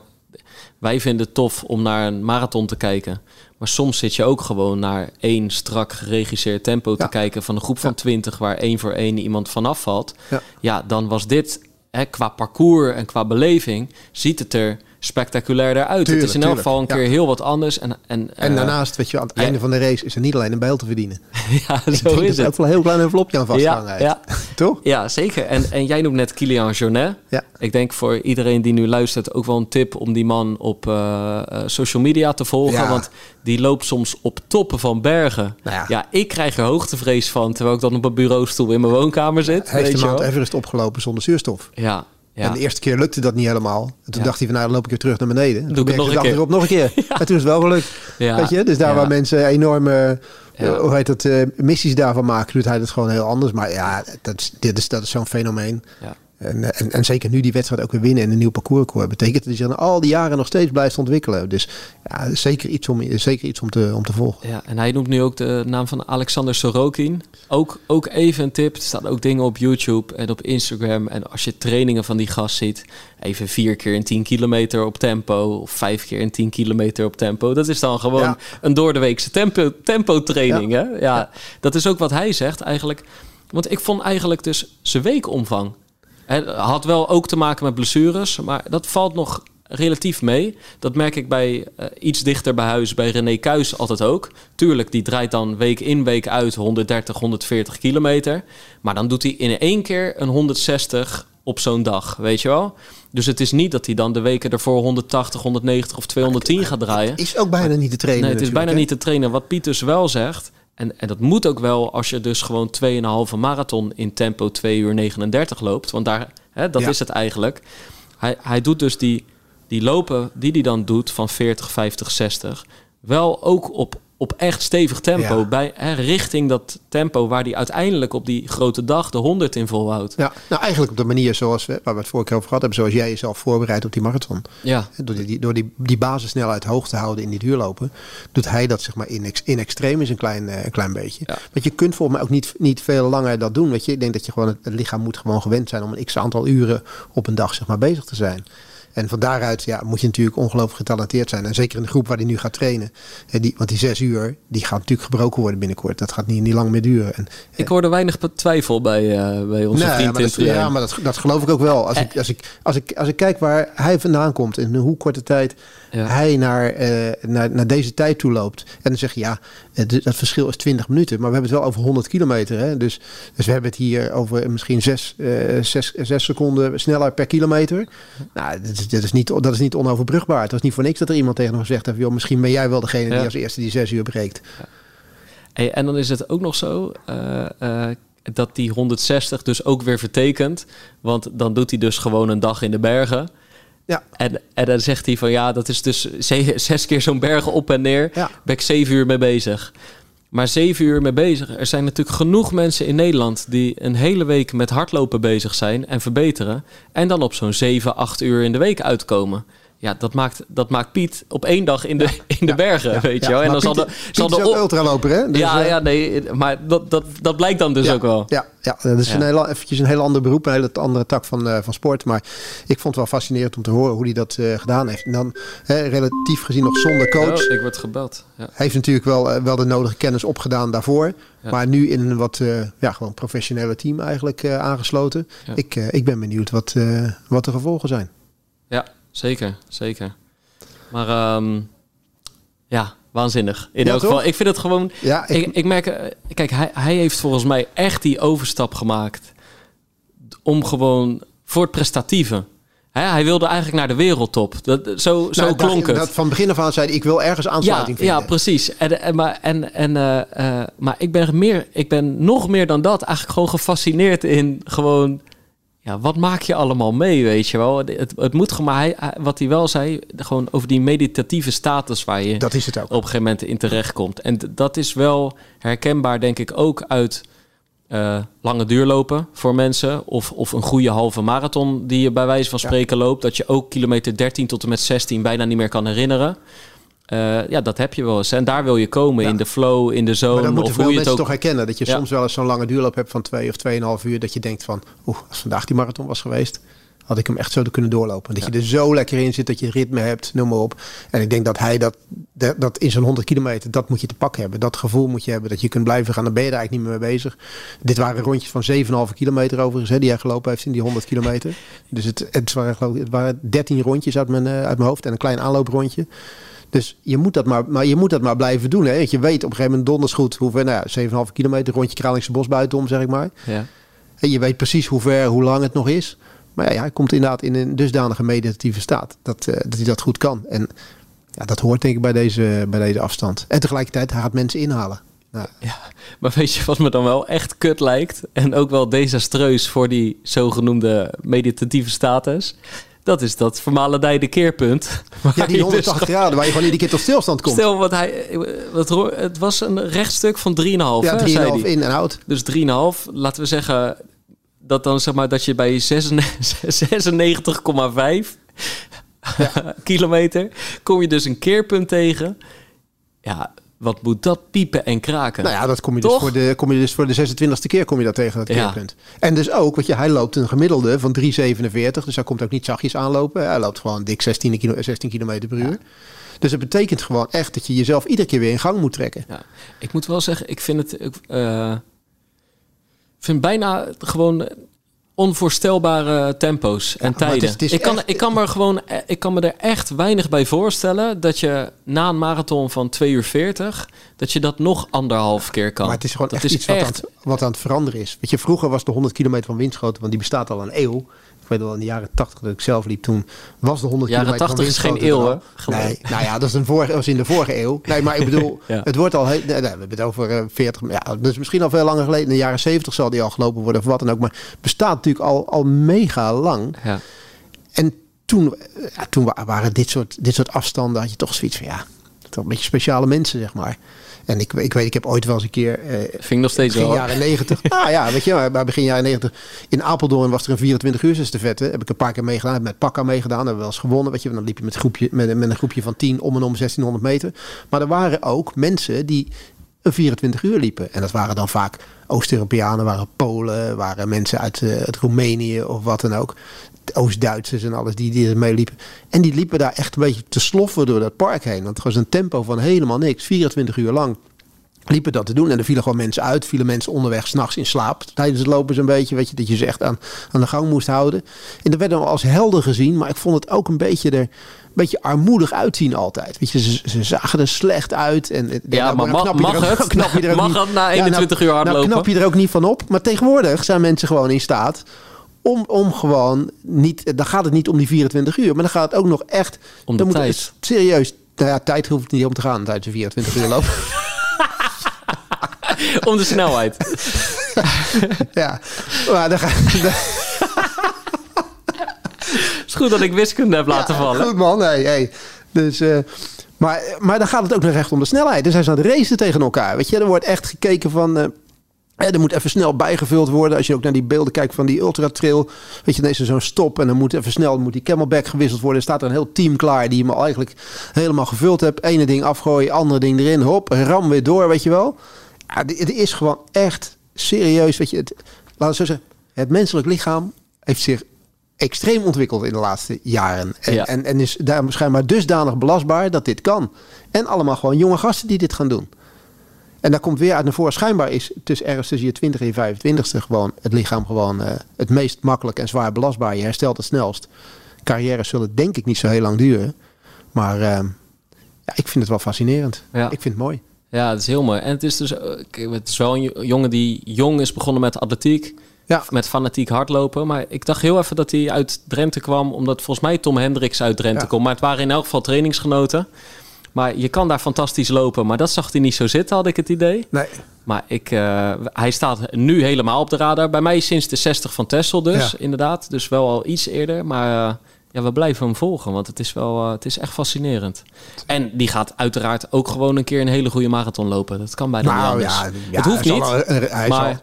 wij vinden het tof om naar een marathon te kijken. Maar soms zit je ook gewoon naar één strak geregisseerd tempo te Ja. kijken van een groep van. 20 waar één voor één iemand vanaf valt. Ja. Ja, dan was dit hè, qua parcours en qua beleving ziet het er spectaculairder uit. het is in elk geval een Ja. keer heel wat anders. En, en, En eh, daarnaast, weet je, aan het ja. einde van de race is er niet alleen een bijl te verdienen. ja, Ik zo is er het. wel een heel klein envelopje aan vastgehangen Ja. Toch? Ja, zeker. En, en jij noemt net Kilian Jornet. Ja. Ik denk voor iedereen die nu luistert ook wel een tip om die man op eh, eh, social media te volgen. Want die loopt soms op toppen van bergen. Nou ja. ja. ik krijg er hoogtevrees van terwijl ik dan op een bureaustoel in mijn woonkamer zit. Hij heeft de wel. Everest opgelopen zonder zuurstof. Ja, ja. En de eerste keer lukte dat niet helemaal. En toen Ja. dacht hij van nou, dan loop ik weer terug naar beneden. En Doe toen ik het nog een nog een keer. En toen is het wel gelukt. Weet je? Dus daar waar mensen enorme Ja. eh, hoe heet dat, eh, missies daarvan maken, doet hij dat gewoon heel anders. Maar ja, dat is, dit is, dat is zo'n fenomeen. En, eh, en, en zeker nu die wedstrijd ook weer winnen en een nieuw parcoursrecord betekent dat hij zich al die jaren nog steeds blijft ontwikkelen. Dus ja, zeker iets om, zeker iets om, te, om te volgen. Ja, en hij noemt nu ook de naam van Alexander Sorokin. Ook, ook even een tip. Er staan ook dingen op YouTube en op Instagram. En als je trainingen van die gast ziet, even vier keer een 10 kilometer op tempo. Of vijf keer een 10 kilometer op tempo. Dat is dan gewoon Ja. een door de weekse tempo, tempo training. Ja. Hè? Ja, dat is ook wat hij zegt eigenlijk. Want ik vond eigenlijk dus zijn weekomvang. Het had wel ook te maken met blessures, maar dat valt nog relatief mee. Dat merk ik bij eh, iets dichter bij huis, bij René Kuis altijd ook. Tuurlijk, die draait dan week in, week uit 130, 140 kilometer. Maar dan doet hij in één keer een 160 op zo'n dag, weet je wel? Dus het is niet dat hij dan de weken ervoor 180, 190 of 210 gaat draaien. Is ook bijna niet te trainen. Nee, het is bijna hè? niet te trainen. Wat Piet dus wel zegt, en, en dat moet ook wel als je dus gewoon 2,5 marathon in tempo 2 uur 39 loopt. Want daar, hè, dat Ja. is het eigenlijk. Hij, hij doet dus die, die lopen die hij dan doet van 40, 50, 60. Wel ook op, op echt stevig tempo. Ja. Bij, hè, richting dat tempo waar hij uiteindelijk op die grote dag de 100 in volhoudt. Ja, nou eigenlijk op de manier zoals we, waar we het vorige keer over gehad hebben, zoals jij jezelf voorbereidt op die marathon. Ja, Door die, door die, die basissnelheid hoog te houden in die duurlopen, doet hij dat zeg maar in, in extreem is een klein, eh, een klein beetje. Ja. Want je kunt volgens mij ook niet, niet veel langer dat doen. Weet je? Ik denk dat je gewoon, het, het lichaam moet gewoon gewend zijn om een x aantal uren op een dag zeg maar, bezig te zijn. En van daaruit ja, moet je natuurlijk ongelooflijk getalenteerd zijn. En zeker in de groep waar hij nu gaat trainen. Eh, Die, want die zes uur, die gaat natuurlijk gebroken worden binnenkort. Dat gaat niet, niet lang meer duren. En, ik hoorde weinig twijfel bij, eh, bij onze Nee, vriend maar dat, ja, maar dat, dat geloof ik ook wel. Als ik, als, ik, als, ik, als ik kijk waar hij vandaan komt en hoe korte tijd Ja. hij naar, eh, naar, naar deze tijd toe loopt. En dan zeg je ja, het, dat verschil is 20 minuten. Maar we hebben het wel over 100 kilometer. Hè? Dus, dus we hebben het hier over misschien 6 zes, zes seconden sneller per kilometer. Nou, dat is, dat, is niet, dat is niet onoverbrugbaar. Het was niet voor niks dat er iemand tegen hem gezegd heeft... Joh, misschien ben jij wel degene Ja. die als eerste die 6 uur breekt. Hey, en dan is het ook nog zo eh, eh, dat die 160 dus ook weer vertekent. Want dan doet hij dus gewoon een dag in de bergen. Ja. En, en dan zegt hij van ja, dat is dus ze- zes keer zo'n bergen op en neer. Ja. Ben ik zeven uur mee bezig. Maar zeven uur mee bezig. Er zijn natuurlijk genoeg mensen in Nederland die een hele week met hardlopen bezig zijn en verbeteren. En dan op zo'n zeven, acht uur in de week uitkomen. Ja, dat maakt, dat maakt Piet op één dag in de, in de bergen, Ja, weet ja. je wel. En Maar dan zal de, Piet zal is de op- ultraloper, hè? Dus, ja, eh, ja, nee, maar dat, dat, dat blijkt dan dus ja, ook wel. Ja, ja dat is Ja. Een heel, eventjes een heel ander beroep, een hele andere tak van, eh, van sport. Maar ik vond het wel fascinerend om te horen hoe hij dat eh, gedaan heeft. En dan hè, relatief gezien nog zonder coach. Oh, ik word gebeld. Ja. Hij heeft natuurlijk wel, eh, wel de nodige kennis opgedaan daarvoor. Ja. Maar nu in een wat eh, ja, gewoon professionele team eigenlijk eh, aangesloten. Ja. Ik, eh, ik ben benieuwd wat, eh, wat de gevolgen zijn. ja, zeker, zeker. Maar ehm, ja, waanzinnig. In Ja, elk toch? geval, ik vind het gewoon... Ja, ik, Ik, ik merk, eh, kijk, hij, hij heeft volgens mij echt die overstap gemaakt om gewoon voor het prestatieve. Hij wilde eigenlijk naar de wereldtop. Dat, zo zo Nou, klonk dat, het. Dat van begin af aan zei hij, ik wil ergens ja, aansluiting ja, vinden. precies. En, en, maar, en, en, eh, eh, maar ik ben, meer, ik ben nog meer dan dat eigenlijk gewoon gefascineerd in gewoon... Ja, wat maak je allemaal mee, weet je wel? Het, het moet gewoon, maar hij, wat hij wel zei, gewoon over die meditatieve status waar je Dat is het ook. op een gegeven moment in terechtkomt. En d- dat is wel herkenbaar, denk ik, ook uit eh, lange duurlopen voor mensen. Of, of een goede halve marathon die je bij wijze van Ja. spreken loopt. Dat je ook kilometer 13 tot en met 16 bijna niet meer kan herinneren. Eh, ja, dat heb je wel eens. En daar wil je komen Ja. in de flow, in de Maar zone. dan moeten veel je mensen ook... toch herkennen dat je Ja. soms wel eens zo'n lange duurloop hebt van twee of tweeënhalf uur. Dat je denkt van, oeh, als vandaag die marathon was geweest, had ik hem echt zo kunnen doorlopen. Dat je er zo lekker in zit, dat je ritme hebt, noem maar op. En ik denk dat hij dat, dat, in zo'n 100 kilometer, dat moet je te pakken hebben. Dat gevoel moet je hebben, dat je kunt blijven gaan. Dan ben je er eigenlijk niet meer mee bezig. Dit waren rondjes van 7,5 kilometer overigens, hè, die hij gelopen heeft in die 100 kilometer. Dus het, het, waren, geloof ik, het waren 13 rondjes uit mijn, eh, uit mijn hoofd en een klein aanlooprondje. Dus je moet dat maar, maar, je moet dat maar blijven doen. Hè? Want je weet op een gegeven moment donders goed hoe ver, nou ja, 7,5 kilometer, rondje Kralingse bos buitenom, zeg ik maar. Ja. En je weet precies hoe ver, hoe lang het nog is. Maar ja, hij komt inderdaad in een dusdanige meditatieve staat dat, eh, dat hij dat goed kan. En ja, dat hoort denk ik bij deze, bij deze afstand. En tegelijkertijd, hij gaat mensen inhalen. Nou, Ja, maar weet je wat me dan wel echt kut lijkt? En ook wel desastreus voor die zogenoemde meditatieve status? Dat is dat vermalendijde keerpunt. ja, die je 180 dus graden waar je gewoon iedere keer tot stilstand komt. Stel, wat hij, wat, het was een rechtstuk van 3,5, ja, hè, zei 3,5 hij. in en out. Dus 3,5, laten we zeggen dat dan zeg maar dat je bij 96,5 kilometer kom je dus een keerpunt tegen. Ja, wat moet dat piepen en kraken? Nou ja, dat kom je, dus voor de, kom je dus voor de 26e keer kom je dat tegen, dat Ja. keerpunt. En dus ook, want je, hij loopt een gemiddelde van 3,47. Dus hij komt ook niet zachtjes aanlopen. Hij loopt gewoon dik 16, kilo, 16 km per uur. Dus het betekent gewoon echt dat je jezelf iedere keer weer in gang moet trekken. Ja, ik moet wel zeggen, ik vind het. Ik eh, vind bijna gewoon onvoorstelbare tempo's en maar het is- tijden. het is ik, kan, echt- ik, kan me er gewoon, eh, ik kan me er echt weinig bij voorstellen dat je na een marathon van 2 uur 40, dat je dat nog anderhalf keer kan. Maar het is gewoon dat echt is iets wat, Aan echt. het, wat aan het veranderen is. Weet je, vroeger was de 100 kilometer van Winschoten, want die bestaat al een eeuw. Ik weet wel, in de jaren 80 dat ik zelf liep toen, was de 100 Jaren kilometer 80 is geen eeuw, hè? Nee, nou ja, dat is een vorige, was in de vorige eeuw. Nee, maar ik bedoel, Ja. het wordt al, heel, nee, we hebben het over eh, 40, ja, dus misschien al veel langer geleden. In de jaren 70 zal die al gelopen worden of wat dan ook. Maar het bestaat natuurlijk al, al mega lang. Ja. En toen, eh, ja, toen wa- waren dit soort, dit soort afstanden, had je toch zoiets van, ja, toch een beetje speciale mensen, zeg maar. En ik, ik weet, ik heb ooit wel eens een keer... eh, Vind ik nog steeds begin wel. jaren 90. ah ja, weet je, maar begin jaren 90. In Apeldoorn was er een 24 uur estafette. Heb ik een paar keer meegedaan. Heb met Pakka meegedaan. Hebben we wel eens gewonnen. Weet je, dan liep je met, een groepje, met, met een groepje van 10 om en om 1600 meter. Maar er waren ook mensen die een 24 uur liepen. En dat waren dan vaak Oost-Europeanen, waren Polen, waren mensen uit, eh, uit Roemenië of wat dan ook. Oost-Duitsers en alles die, die er meeliepen. En die liepen daar echt een beetje te sloffen door dat park heen. Want het was een tempo van helemaal niks. 24 uur lang liepen dat te doen. En er vielen gewoon mensen uit. Vielen mensen onderweg s'nachts in slaap. Tijdens het lopen zo'n beetje. Weet je, dat je ze echt aan, aan de gang moest houden. En dat werd dan als helder gezien. Maar ik vond het ook een beetje er een beetje armoedig uitzien altijd. Weet je, ze, ze zagen er slecht uit. En, en Ja, nou, maar nou mag- knap je er mag ook- het? knap je er ook Mag niet- het na Ja, 21 uur Nou hardlopen? knap je er ook niet van op. Maar tegenwoordig zijn mensen gewoon in staat om, om gewoon niet... Dan gaat het niet om die 24 uur. Maar dan gaat het ook nog echt... Om de dan moet tijd. het Serieus. Nou ja, tijd hoeft het niet om te gaan tijdens een 24 uur lopen. Om de snelheid. ja, maar dan gaat... Het is goed dat ik wiskunde heb laten Ja, vallen. Goed man, hey, hey. Dus, eh, maar, maar dan gaat het ook nog echt om de snelheid. Ze aan het racen tegen elkaar. Weet je, er wordt echt gekeken van... eh, hè, er moet even snel bijgevuld worden. Als je ook naar die beelden kijkt van die ultra trail. Weet je, er zo'n stop en dan moet even snel moet die camelback gewisseld worden. Er staat er een heel team klaar die hem al eigenlijk helemaal gevuld hebt. Ene ding afgooien, andere ding erin. Hop, ram weer door, weet je wel. Ja, dit- het is gewoon echt serieus. Weet je, het, laten we zo zeggen. Het menselijk lichaam heeft zich extreem ontwikkeld in de laatste jaren. En, Ja. en, en is daar schijnbaar dusdanig belastbaar dat dit kan. En allemaal gewoon jonge gasten die dit gaan doen. En daar komt weer uit naar voren. Schijnbaar is tussen ergens tussen je 20 en je 25ste gewoon het lichaam gewoon eh, het meest makkelijk en zwaar belastbaar. Je herstelt het snelst. Carrières zullen denk ik niet zo heel lang duren. Maar eh, ja, ik vind het wel fascinerend. Ja. Ik vind het mooi. Ja, het is heel mooi. En het is dus, eh, het is wel een jongen die jong is begonnen met atletiek. Ja. Met fanatiek hardlopen. Maar ik dacht heel even dat hij uit Drenthe kwam. Omdat volgens mij Tom Hendricks uit Drenthe Ja. komt. Maar het waren in elk geval trainingsgenoten. Maar je kan daar fantastisch lopen. Maar dat zag hij niet zo zitten, had ik het idee. Nee, Maar ik, eh, hij staat nu helemaal op de radar. Bij mij sinds de 60 van Tessel dus, Ja. inderdaad. Dus wel al iets eerder. Maar eh, ja, we blijven hem volgen. Want het is wel eh, het is echt fascinerend. En die gaat uiteraard ook gewoon een keer een hele goede marathon lopen. Dat kan bijna niet nou anders. ja, ja, het hoeft hij niet. hij maar- zal,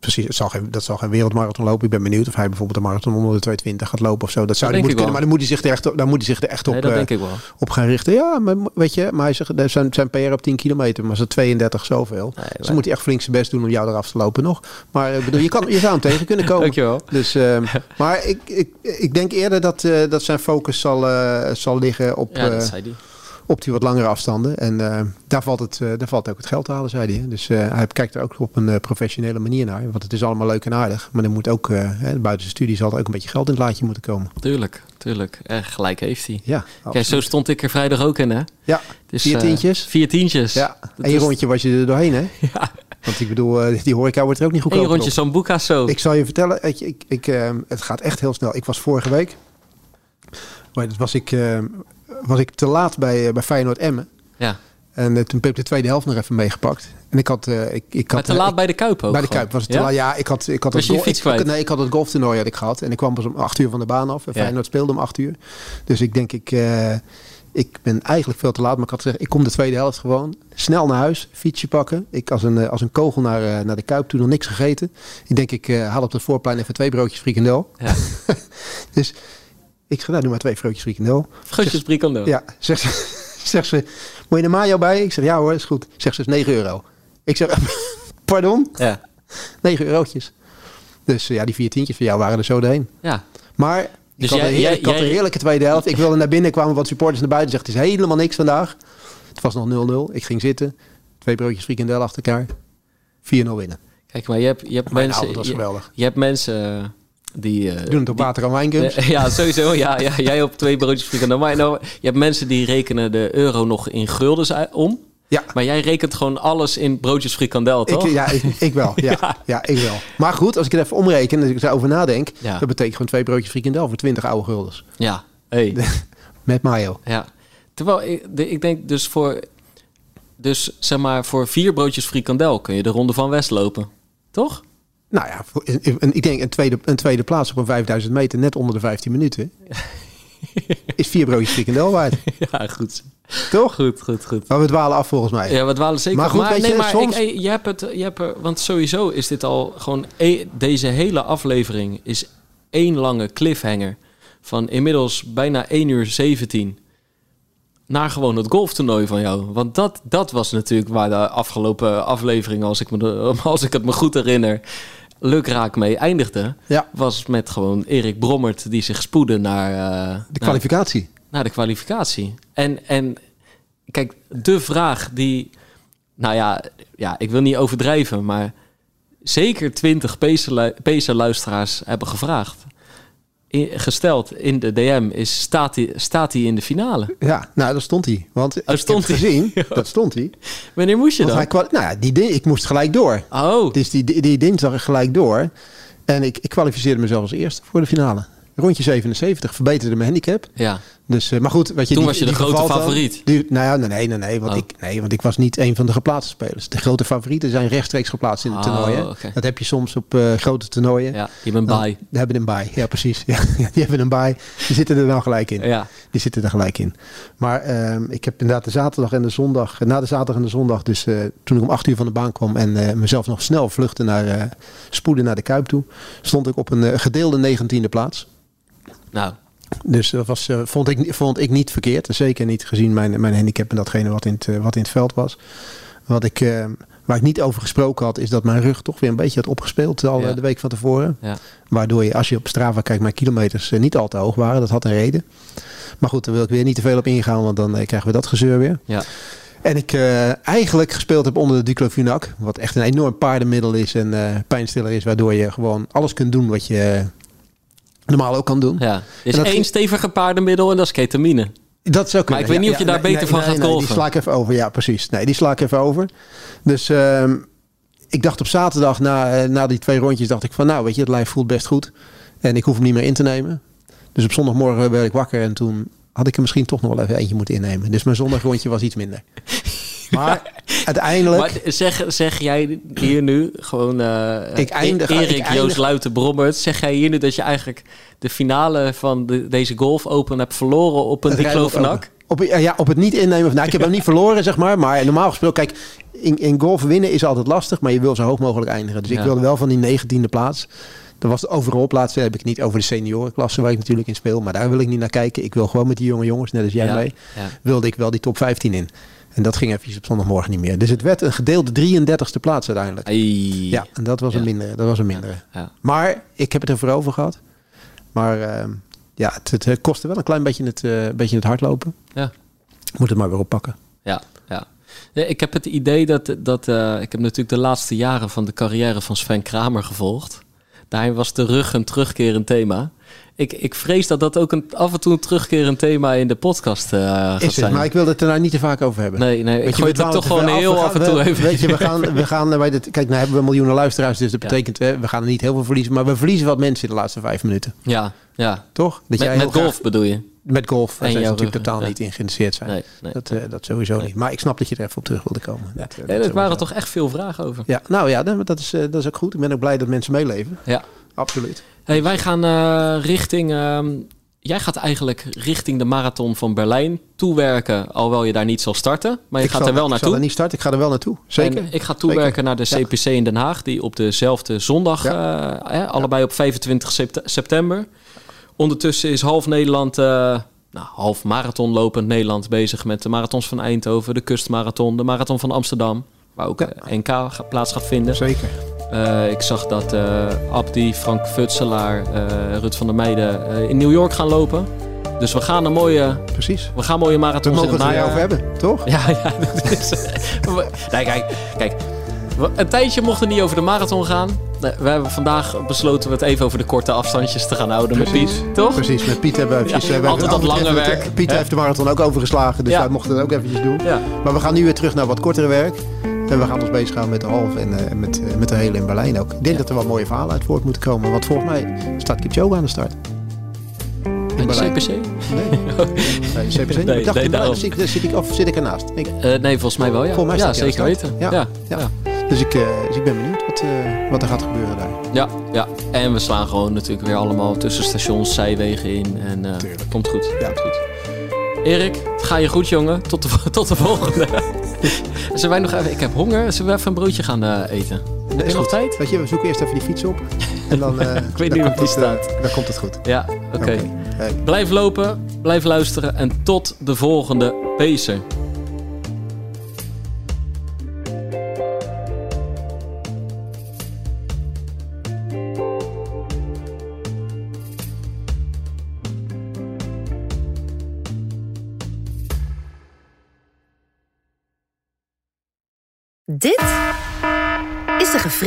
precies, het zal geen, dat zal geen wereldmarathon lopen. Ik ben benieuwd of hij bijvoorbeeld een marathon onder de 220 gaat lopen of zo. Dat zou denk hij moeten kunnen, maar dan moet hij zich er echt, op- dan moet hij zich er echt op, nee, dat eh, denk ik wel. op gaan richten. Ja, maar weet je, maar hij zegt, er zijn, zijn PR op 10 kilometer, maar ze 32 zoveel. Nee, dus wij- dan moet hij echt flink zijn best doen om jou eraf te lopen nog. Maar ik bedoel, je, kan, je zou hem tegen kunnen komen. Dankjewel. Dus, ehm, maar ik, ik, ik denk eerder dat, eh, dat zijn focus zal, eh, zal liggen op, Ja, dat eh, zei hij. Op die wat langere afstanden. En eh, daar, valt het, eh, daar valt ook het geld te halen, zei hij. Dus eh, hij kijkt er ook op een professionele manier naar. Want het is allemaal leuk en aardig. Maar er moet ook, hè, buiten zijn studie zal er ook een beetje geld in het laadje moeten komen. Tuurlijk, tuurlijk. Eh, gelijk heeft hij. Ja, Kijk, zo stond ik er vrijdag ook in, hè? ja. Dus, Vier tientjes? vier tientjes. ja. Eén rondje was je er doorheen, hè? Ja, Want ik bedoel, die horeca wordt er ook niet één goedkoper rondje. Sambuca zo. Ik zal je vertellen, ik, ik, eh, het gaat echt heel snel. Ik was vorige week, maar dat was ik, was ik te laat bij, eh, bij Feyenoord Emmen. Ja, En eh, toen heb ik de tweede helft nog even meegepakt. En ik had, eh, ik, ik maar had te eh, laat ik- bij de Kuip ook bij de. Kuip was het Ja? te laat. Ja, ik had, ik had Was het fiets ik-? Nee, ik had het golftoernooi had ik gehad. En ik kwam pas om acht uur van de baan af. En Ja. Feyenoord speelde om acht uur. Dus ik denk, ik, ik ben eigenlijk veel te laat. Maar ik had gezegd, ik kom de tweede helft gewoon snel naar huis. Fietsje pakken. Ik als een, als een kogel naar, naar de Kuip. Toen nog niks gegeten. Ik denk, ik eh, haal op het voorplein even twee broodjes frikandel. Ja. Dus ik zeg, nou doe maar twee broodjes frikandel. Grootjes brikandel. Ja, zegt ze, zegt ze, moet je er mayo bij? Ik zeg, ja hoor, is goed. Zegt ze, is 9 euro. Ik zeg, pardon? Ja. 9 eurotjes. Dus eh, ja, die vier tientjes van jou waren er zo doorheen. ja. Maar ik Dus had, jij- een, heerlijk- jij- ik had een jij- heerlijke tweede helft. Ik wilde naar binnen, kwamen wat supporters naar buiten. Zegt, het is helemaal niks vandaag. Het was nog 0-0. Ik ging zitten. Twee broodjes frikandel achter elkaar. 4-0 winnen. Kijk, maar je hebt, je hebt mensen... was je, geweldig. je hebt mensen eh, die... eh, Doen het op die- water en wijnkunst. Ja, sowieso. Ja, ja, jij op twee broodjes frikandel. Maar nou, je hebt mensen die rekenen de euro nog in guldens om. Ja. Maar jij rekent gewoon alles in broodjes frikandel, toch? Ik, ja, ik, ik wel. Ja, Ja. ja. ik wel. Maar goed, als ik er even omreken en ik erover nadenk, Ja. dat betekent gewoon twee broodjes frikandel voor 20 oude guldens. Ja. Hey. Met mayo. Ja. Terwijl ik, de- ik denk dus voor... Dus zeg maar, voor vier broodjes frikandel kun je de Ronde van West lopen. Toch? Nou ja, ik denk een tweede, een tweede plaats op een 5000 meter, net onder de 15 minuten, is vier broodjes frikandel waard. Ja, goed. Toch? Goed, goed, goed. Maar we dwalen af volgens mij. Ja, we dwalen zeker. Maar goed, weet nee, je, maar soms- ik, je hebt het, je hebt er, want sowieso is dit al gewoon e- deze hele aflevering is één lange cliffhanger van inmiddels bijna 1 uur 17 naar gewoon het golftoernooi van jou. Want dat, dat was natuurlijk waar de afgelopen aflevering, als ik, me als ik het me goed herinner, lukraak mee eindigde. Ja. Was met gewoon Erik Brommert die zich spoedde naar, eh, De naar- kwalificatie. naar de kwalificatie. En, en kijk, de vraag die, nou ja, ja, ik wil niet overdrijven, maar zeker twintig Pacer-luisteraars hebben gevraagd, gesteld in de DM, is staat hij, staat hij in de finale? Ja, nou, dat stond hij. Want ik Oh, stond hij? gezien, dat stond hij. Wanneer moest je Want dan? nou ja, die, di- ik moest gelijk door. Oh, Dus die, die, die dinsdag gelijk door. En ik, ik kwalificeerde mezelf als eerste voor de finale. Rondje 77, verbeterde mijn handicap. ja. Dus, eh, maar goed, weet je, Toen die- was je de grote dan. favoriet. Die, nou ja, nee, nee, nee, want Oh. ik, nee, want ik was niet een van de geplaatste spelers. De grote favorieten zijn rechtstreeks geplaatst in de Oh. Dat heb je soms op eh, grote toernooien. Ja, je bent bij. Die hebben een bij. Ja, precies. Ja, die hebben een bij. Die zitten er dan gelijk in. Ja, Die zitten er gelijk in. Maar ehm, ik heb inderdaad de zaterdag en de zondag, na de zaterdag en de zondag, dus eh, toen ik om acht uur van de baan kwam en mezelf nog snel vluchtte naar, spoeden naar de Kuip toe, stond ik op een gedeelde negentiende plaats. nou, Dus dat was, eh, vond, ik, vond ik niet verkeerd. Zeker niet gezien mijn, mijn handicap en datgene wat in, het, eh, wat in het veld was. Wat ik, eh, waar ik niet over gesproken had, is dat mijn rug toch weer een beetje had opgespeeld al Ja. de week van tevoren. ja. Waardoor je, als je op Strava kijkt, mijn kilometers niet al te hoog waren. Dat had een reden. Maar goed, daar wil ik weer niet te veel op ingaan, want dan krijgen we dat gezeur weer. Ja, En ik eigenlijk gespeeld heb onder de diclofenac. Wat echt een enorm paardenmiddel is en pijnstiller is. Waardoor je gewoon alles kunt doen wat je normaal ook kan doen. ja. Er is En dat één ging- stevige paardenmiddel en dat is ketamine. Dat zou kunnen. Maar ik weet niet of je daar beter van gaat golven. Die sla ik even over. Ja, precies. Nee, die sla ik even over. Dus ehm, ik dacht op zaterdag na, eh, na die twee rondjes, dacht ik van nou weet je, het lijf voelt best goed. En ik hoef hem niet meer in te nemen. Dus op zondagmorgen werd ik wakker en toen had ik er misschien toch nog wel even eentje moeten innemen. Dus mijn zondagrondje was iets minder. Maar uiteindelijk... Maar zeg, zeg jij hier nu gewoon... Uh, ik eindig, Erik ik eindig, Joost Luiten Brommert. Zeg jij hier nu dat je eigenlijk de finale van de, deze Golf Open hebt verloren op een diclofenac? Op, ja, op het niet innemen. Nou, ik heb hem niet verloren, zeg maar. Maar normaal gesproken, kijk, in, in golf winnen is altijd lastig. Maar je wil zo hoog mogelijk eindigen. Dus ik wilde wel van die negentiende plaats. Dat was de overal plaatsen. heb ik niet over de seniorenklasse waar ik natuurlijk in speel. Maar daar wil ik niet naar kijken. Ik wil gewoon met die jonge jongens, net als jij mee, wilde ik wel die top 15 in. En dat ging even op zondagmorgen niet meer. Dus het werd een gedeelde 33ste plaats uiteindelijk. Ja, en dat was een mindere. Dat was een mindere. Maar ik heb het er voor over gehad. Maar uh, ja, het, het, kostte wel een klein beetje het, uh, beetje het hardlopen. Ja. Moet het maar weer oppakken. Ja, ja. ik heb het idee dat, dat uh, ik heb natuurlijk de laatste jaren van de carrière van Sven Kramer gevolgd. Daarin was de rug een terugkerend thema. Ik, ik vrees dat dat ook een, af en toe een terugkerend thema in de podcast uh, gaat is zijn. Maar ik wil het er nou niet te vaak over hebben. Nee, nee ik gooi het toch gewoon heel af en toe even. Weet je, we gaan, we gaan bij dit, kijk, nou hebben we miljoenen luisteraars, dus dat betekent we, we gaan er niet heel veel verliezen, maar we verliezen wat mensen in de laatste vijf minuten. Ja, ja. Toch? Dat met, jij met golf bedoel je? Met golf. En zij natuurlijk totaal niet in geïnteresseerd zijn. Nee, nee, dat, uh, dat sowieso nee. niet. Maar ik snap dat je er even op terug wilde komen. Ja. Dat, er waren toch echt veel vragen over. Ja, nou ja, dat is, uh, dat is ook goed. Ik ben ook blij dat mensen meeleven. Ja. Absoluut. Hey, wij gaan uh, richting. Uh, jij gaat eigenlijk richting de marathon van Berlijn toewerken, alhoewel je daar niet zal starten. Maar je ik gaat zal, er wel naartoe. Ik zal er niet starten, ik ga er wel naartoe. Zeker. En ik ga toewerken Zeker. naar de CPC ja. in Den Haag, die op dezelfde zondag, ja. uh, eh, allebei op 25 sept september. Ondertussen is half Nederland, uh, nou, half marathon lopend Nederland bezig met de marathons van Eindhoven, de kustmarathon, de marathon van Amsterdam, waar ook. NK plaats gaat vinden. Zeker. Uh, ik zag dat uh, Abdi, Frank Futselaar, uh, Rut van der Meijden in New York gaan lopen. Dus we gaan een mooie, Precies. We gaan mooie marathons we mogen in het over hebben, toch? Ja, ja. Dat is, nee, kijk, kijk. Een tijdje mocht het niet over de marathon gaan. We hebben vandaag besloten we het even over de korte afstandjes te gaan houden Precies. met Piet, toch? Precies, met Piet hebben we eventjes... Ja, we altijd dat lange werk. Piet heeft de marathon ook overgeslagen, dus Ja. wij mochten het ook eventjes doen. Ja. Maar we gaan nu weer terug naar wat kortere werk. En we gaan ons bezighouden met de half en uh, met, uh, met de hele in Berlijn ook. Ik denk dat er wat mooie verhalen uit voort moeten komen. Want volgens mij staat Kipchoge aan de start. In de CPC? Nee. nee, CPC niet. Nee, ik dacht, nee, in daarom. zit, ik- zit ik, of zit ik ernaast? Ik, Uh, nee, volgens mij wel, ja. Volgens mij ja, zeker weten. Ja. Ja, Ja. ja. dus, ik, dus ik ben benieuwd wat, uh, wat er gaat gebeuren daar. Ja, ja. En we slaan gewoon natuurlijk weer allemaal tussen stations, zijwegen in. En uh, komt goed. Ja. Komt goed. Erik, het ga je goed, jongen. Tot de, tot de volgende. Zullen wij nog even... Ik heb honger. Zullen we even een broodje gaan uh, eten? Nee, Is nog goed. tijd? Weet je, we zoeken eerst even die fiets op. En dan, uh, Ik weet niet of die het, uh, staat. dan komt het goed. Ja, oké. Hey. Blijf lopen, blijf luisteren en tot de volgende Pacer.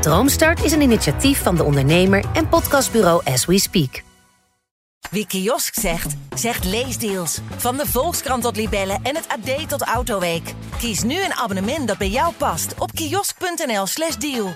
Droomstart is een initiatief van de ondernemer en podcastbureau As We Speak. Wie kiosk zegt, zegt leesdeals. Van de Volkskrant tot Libellen en het AD tot Autoweek. Kies nu een abonnement dat bij jou past op kiosk.nl/slash deal.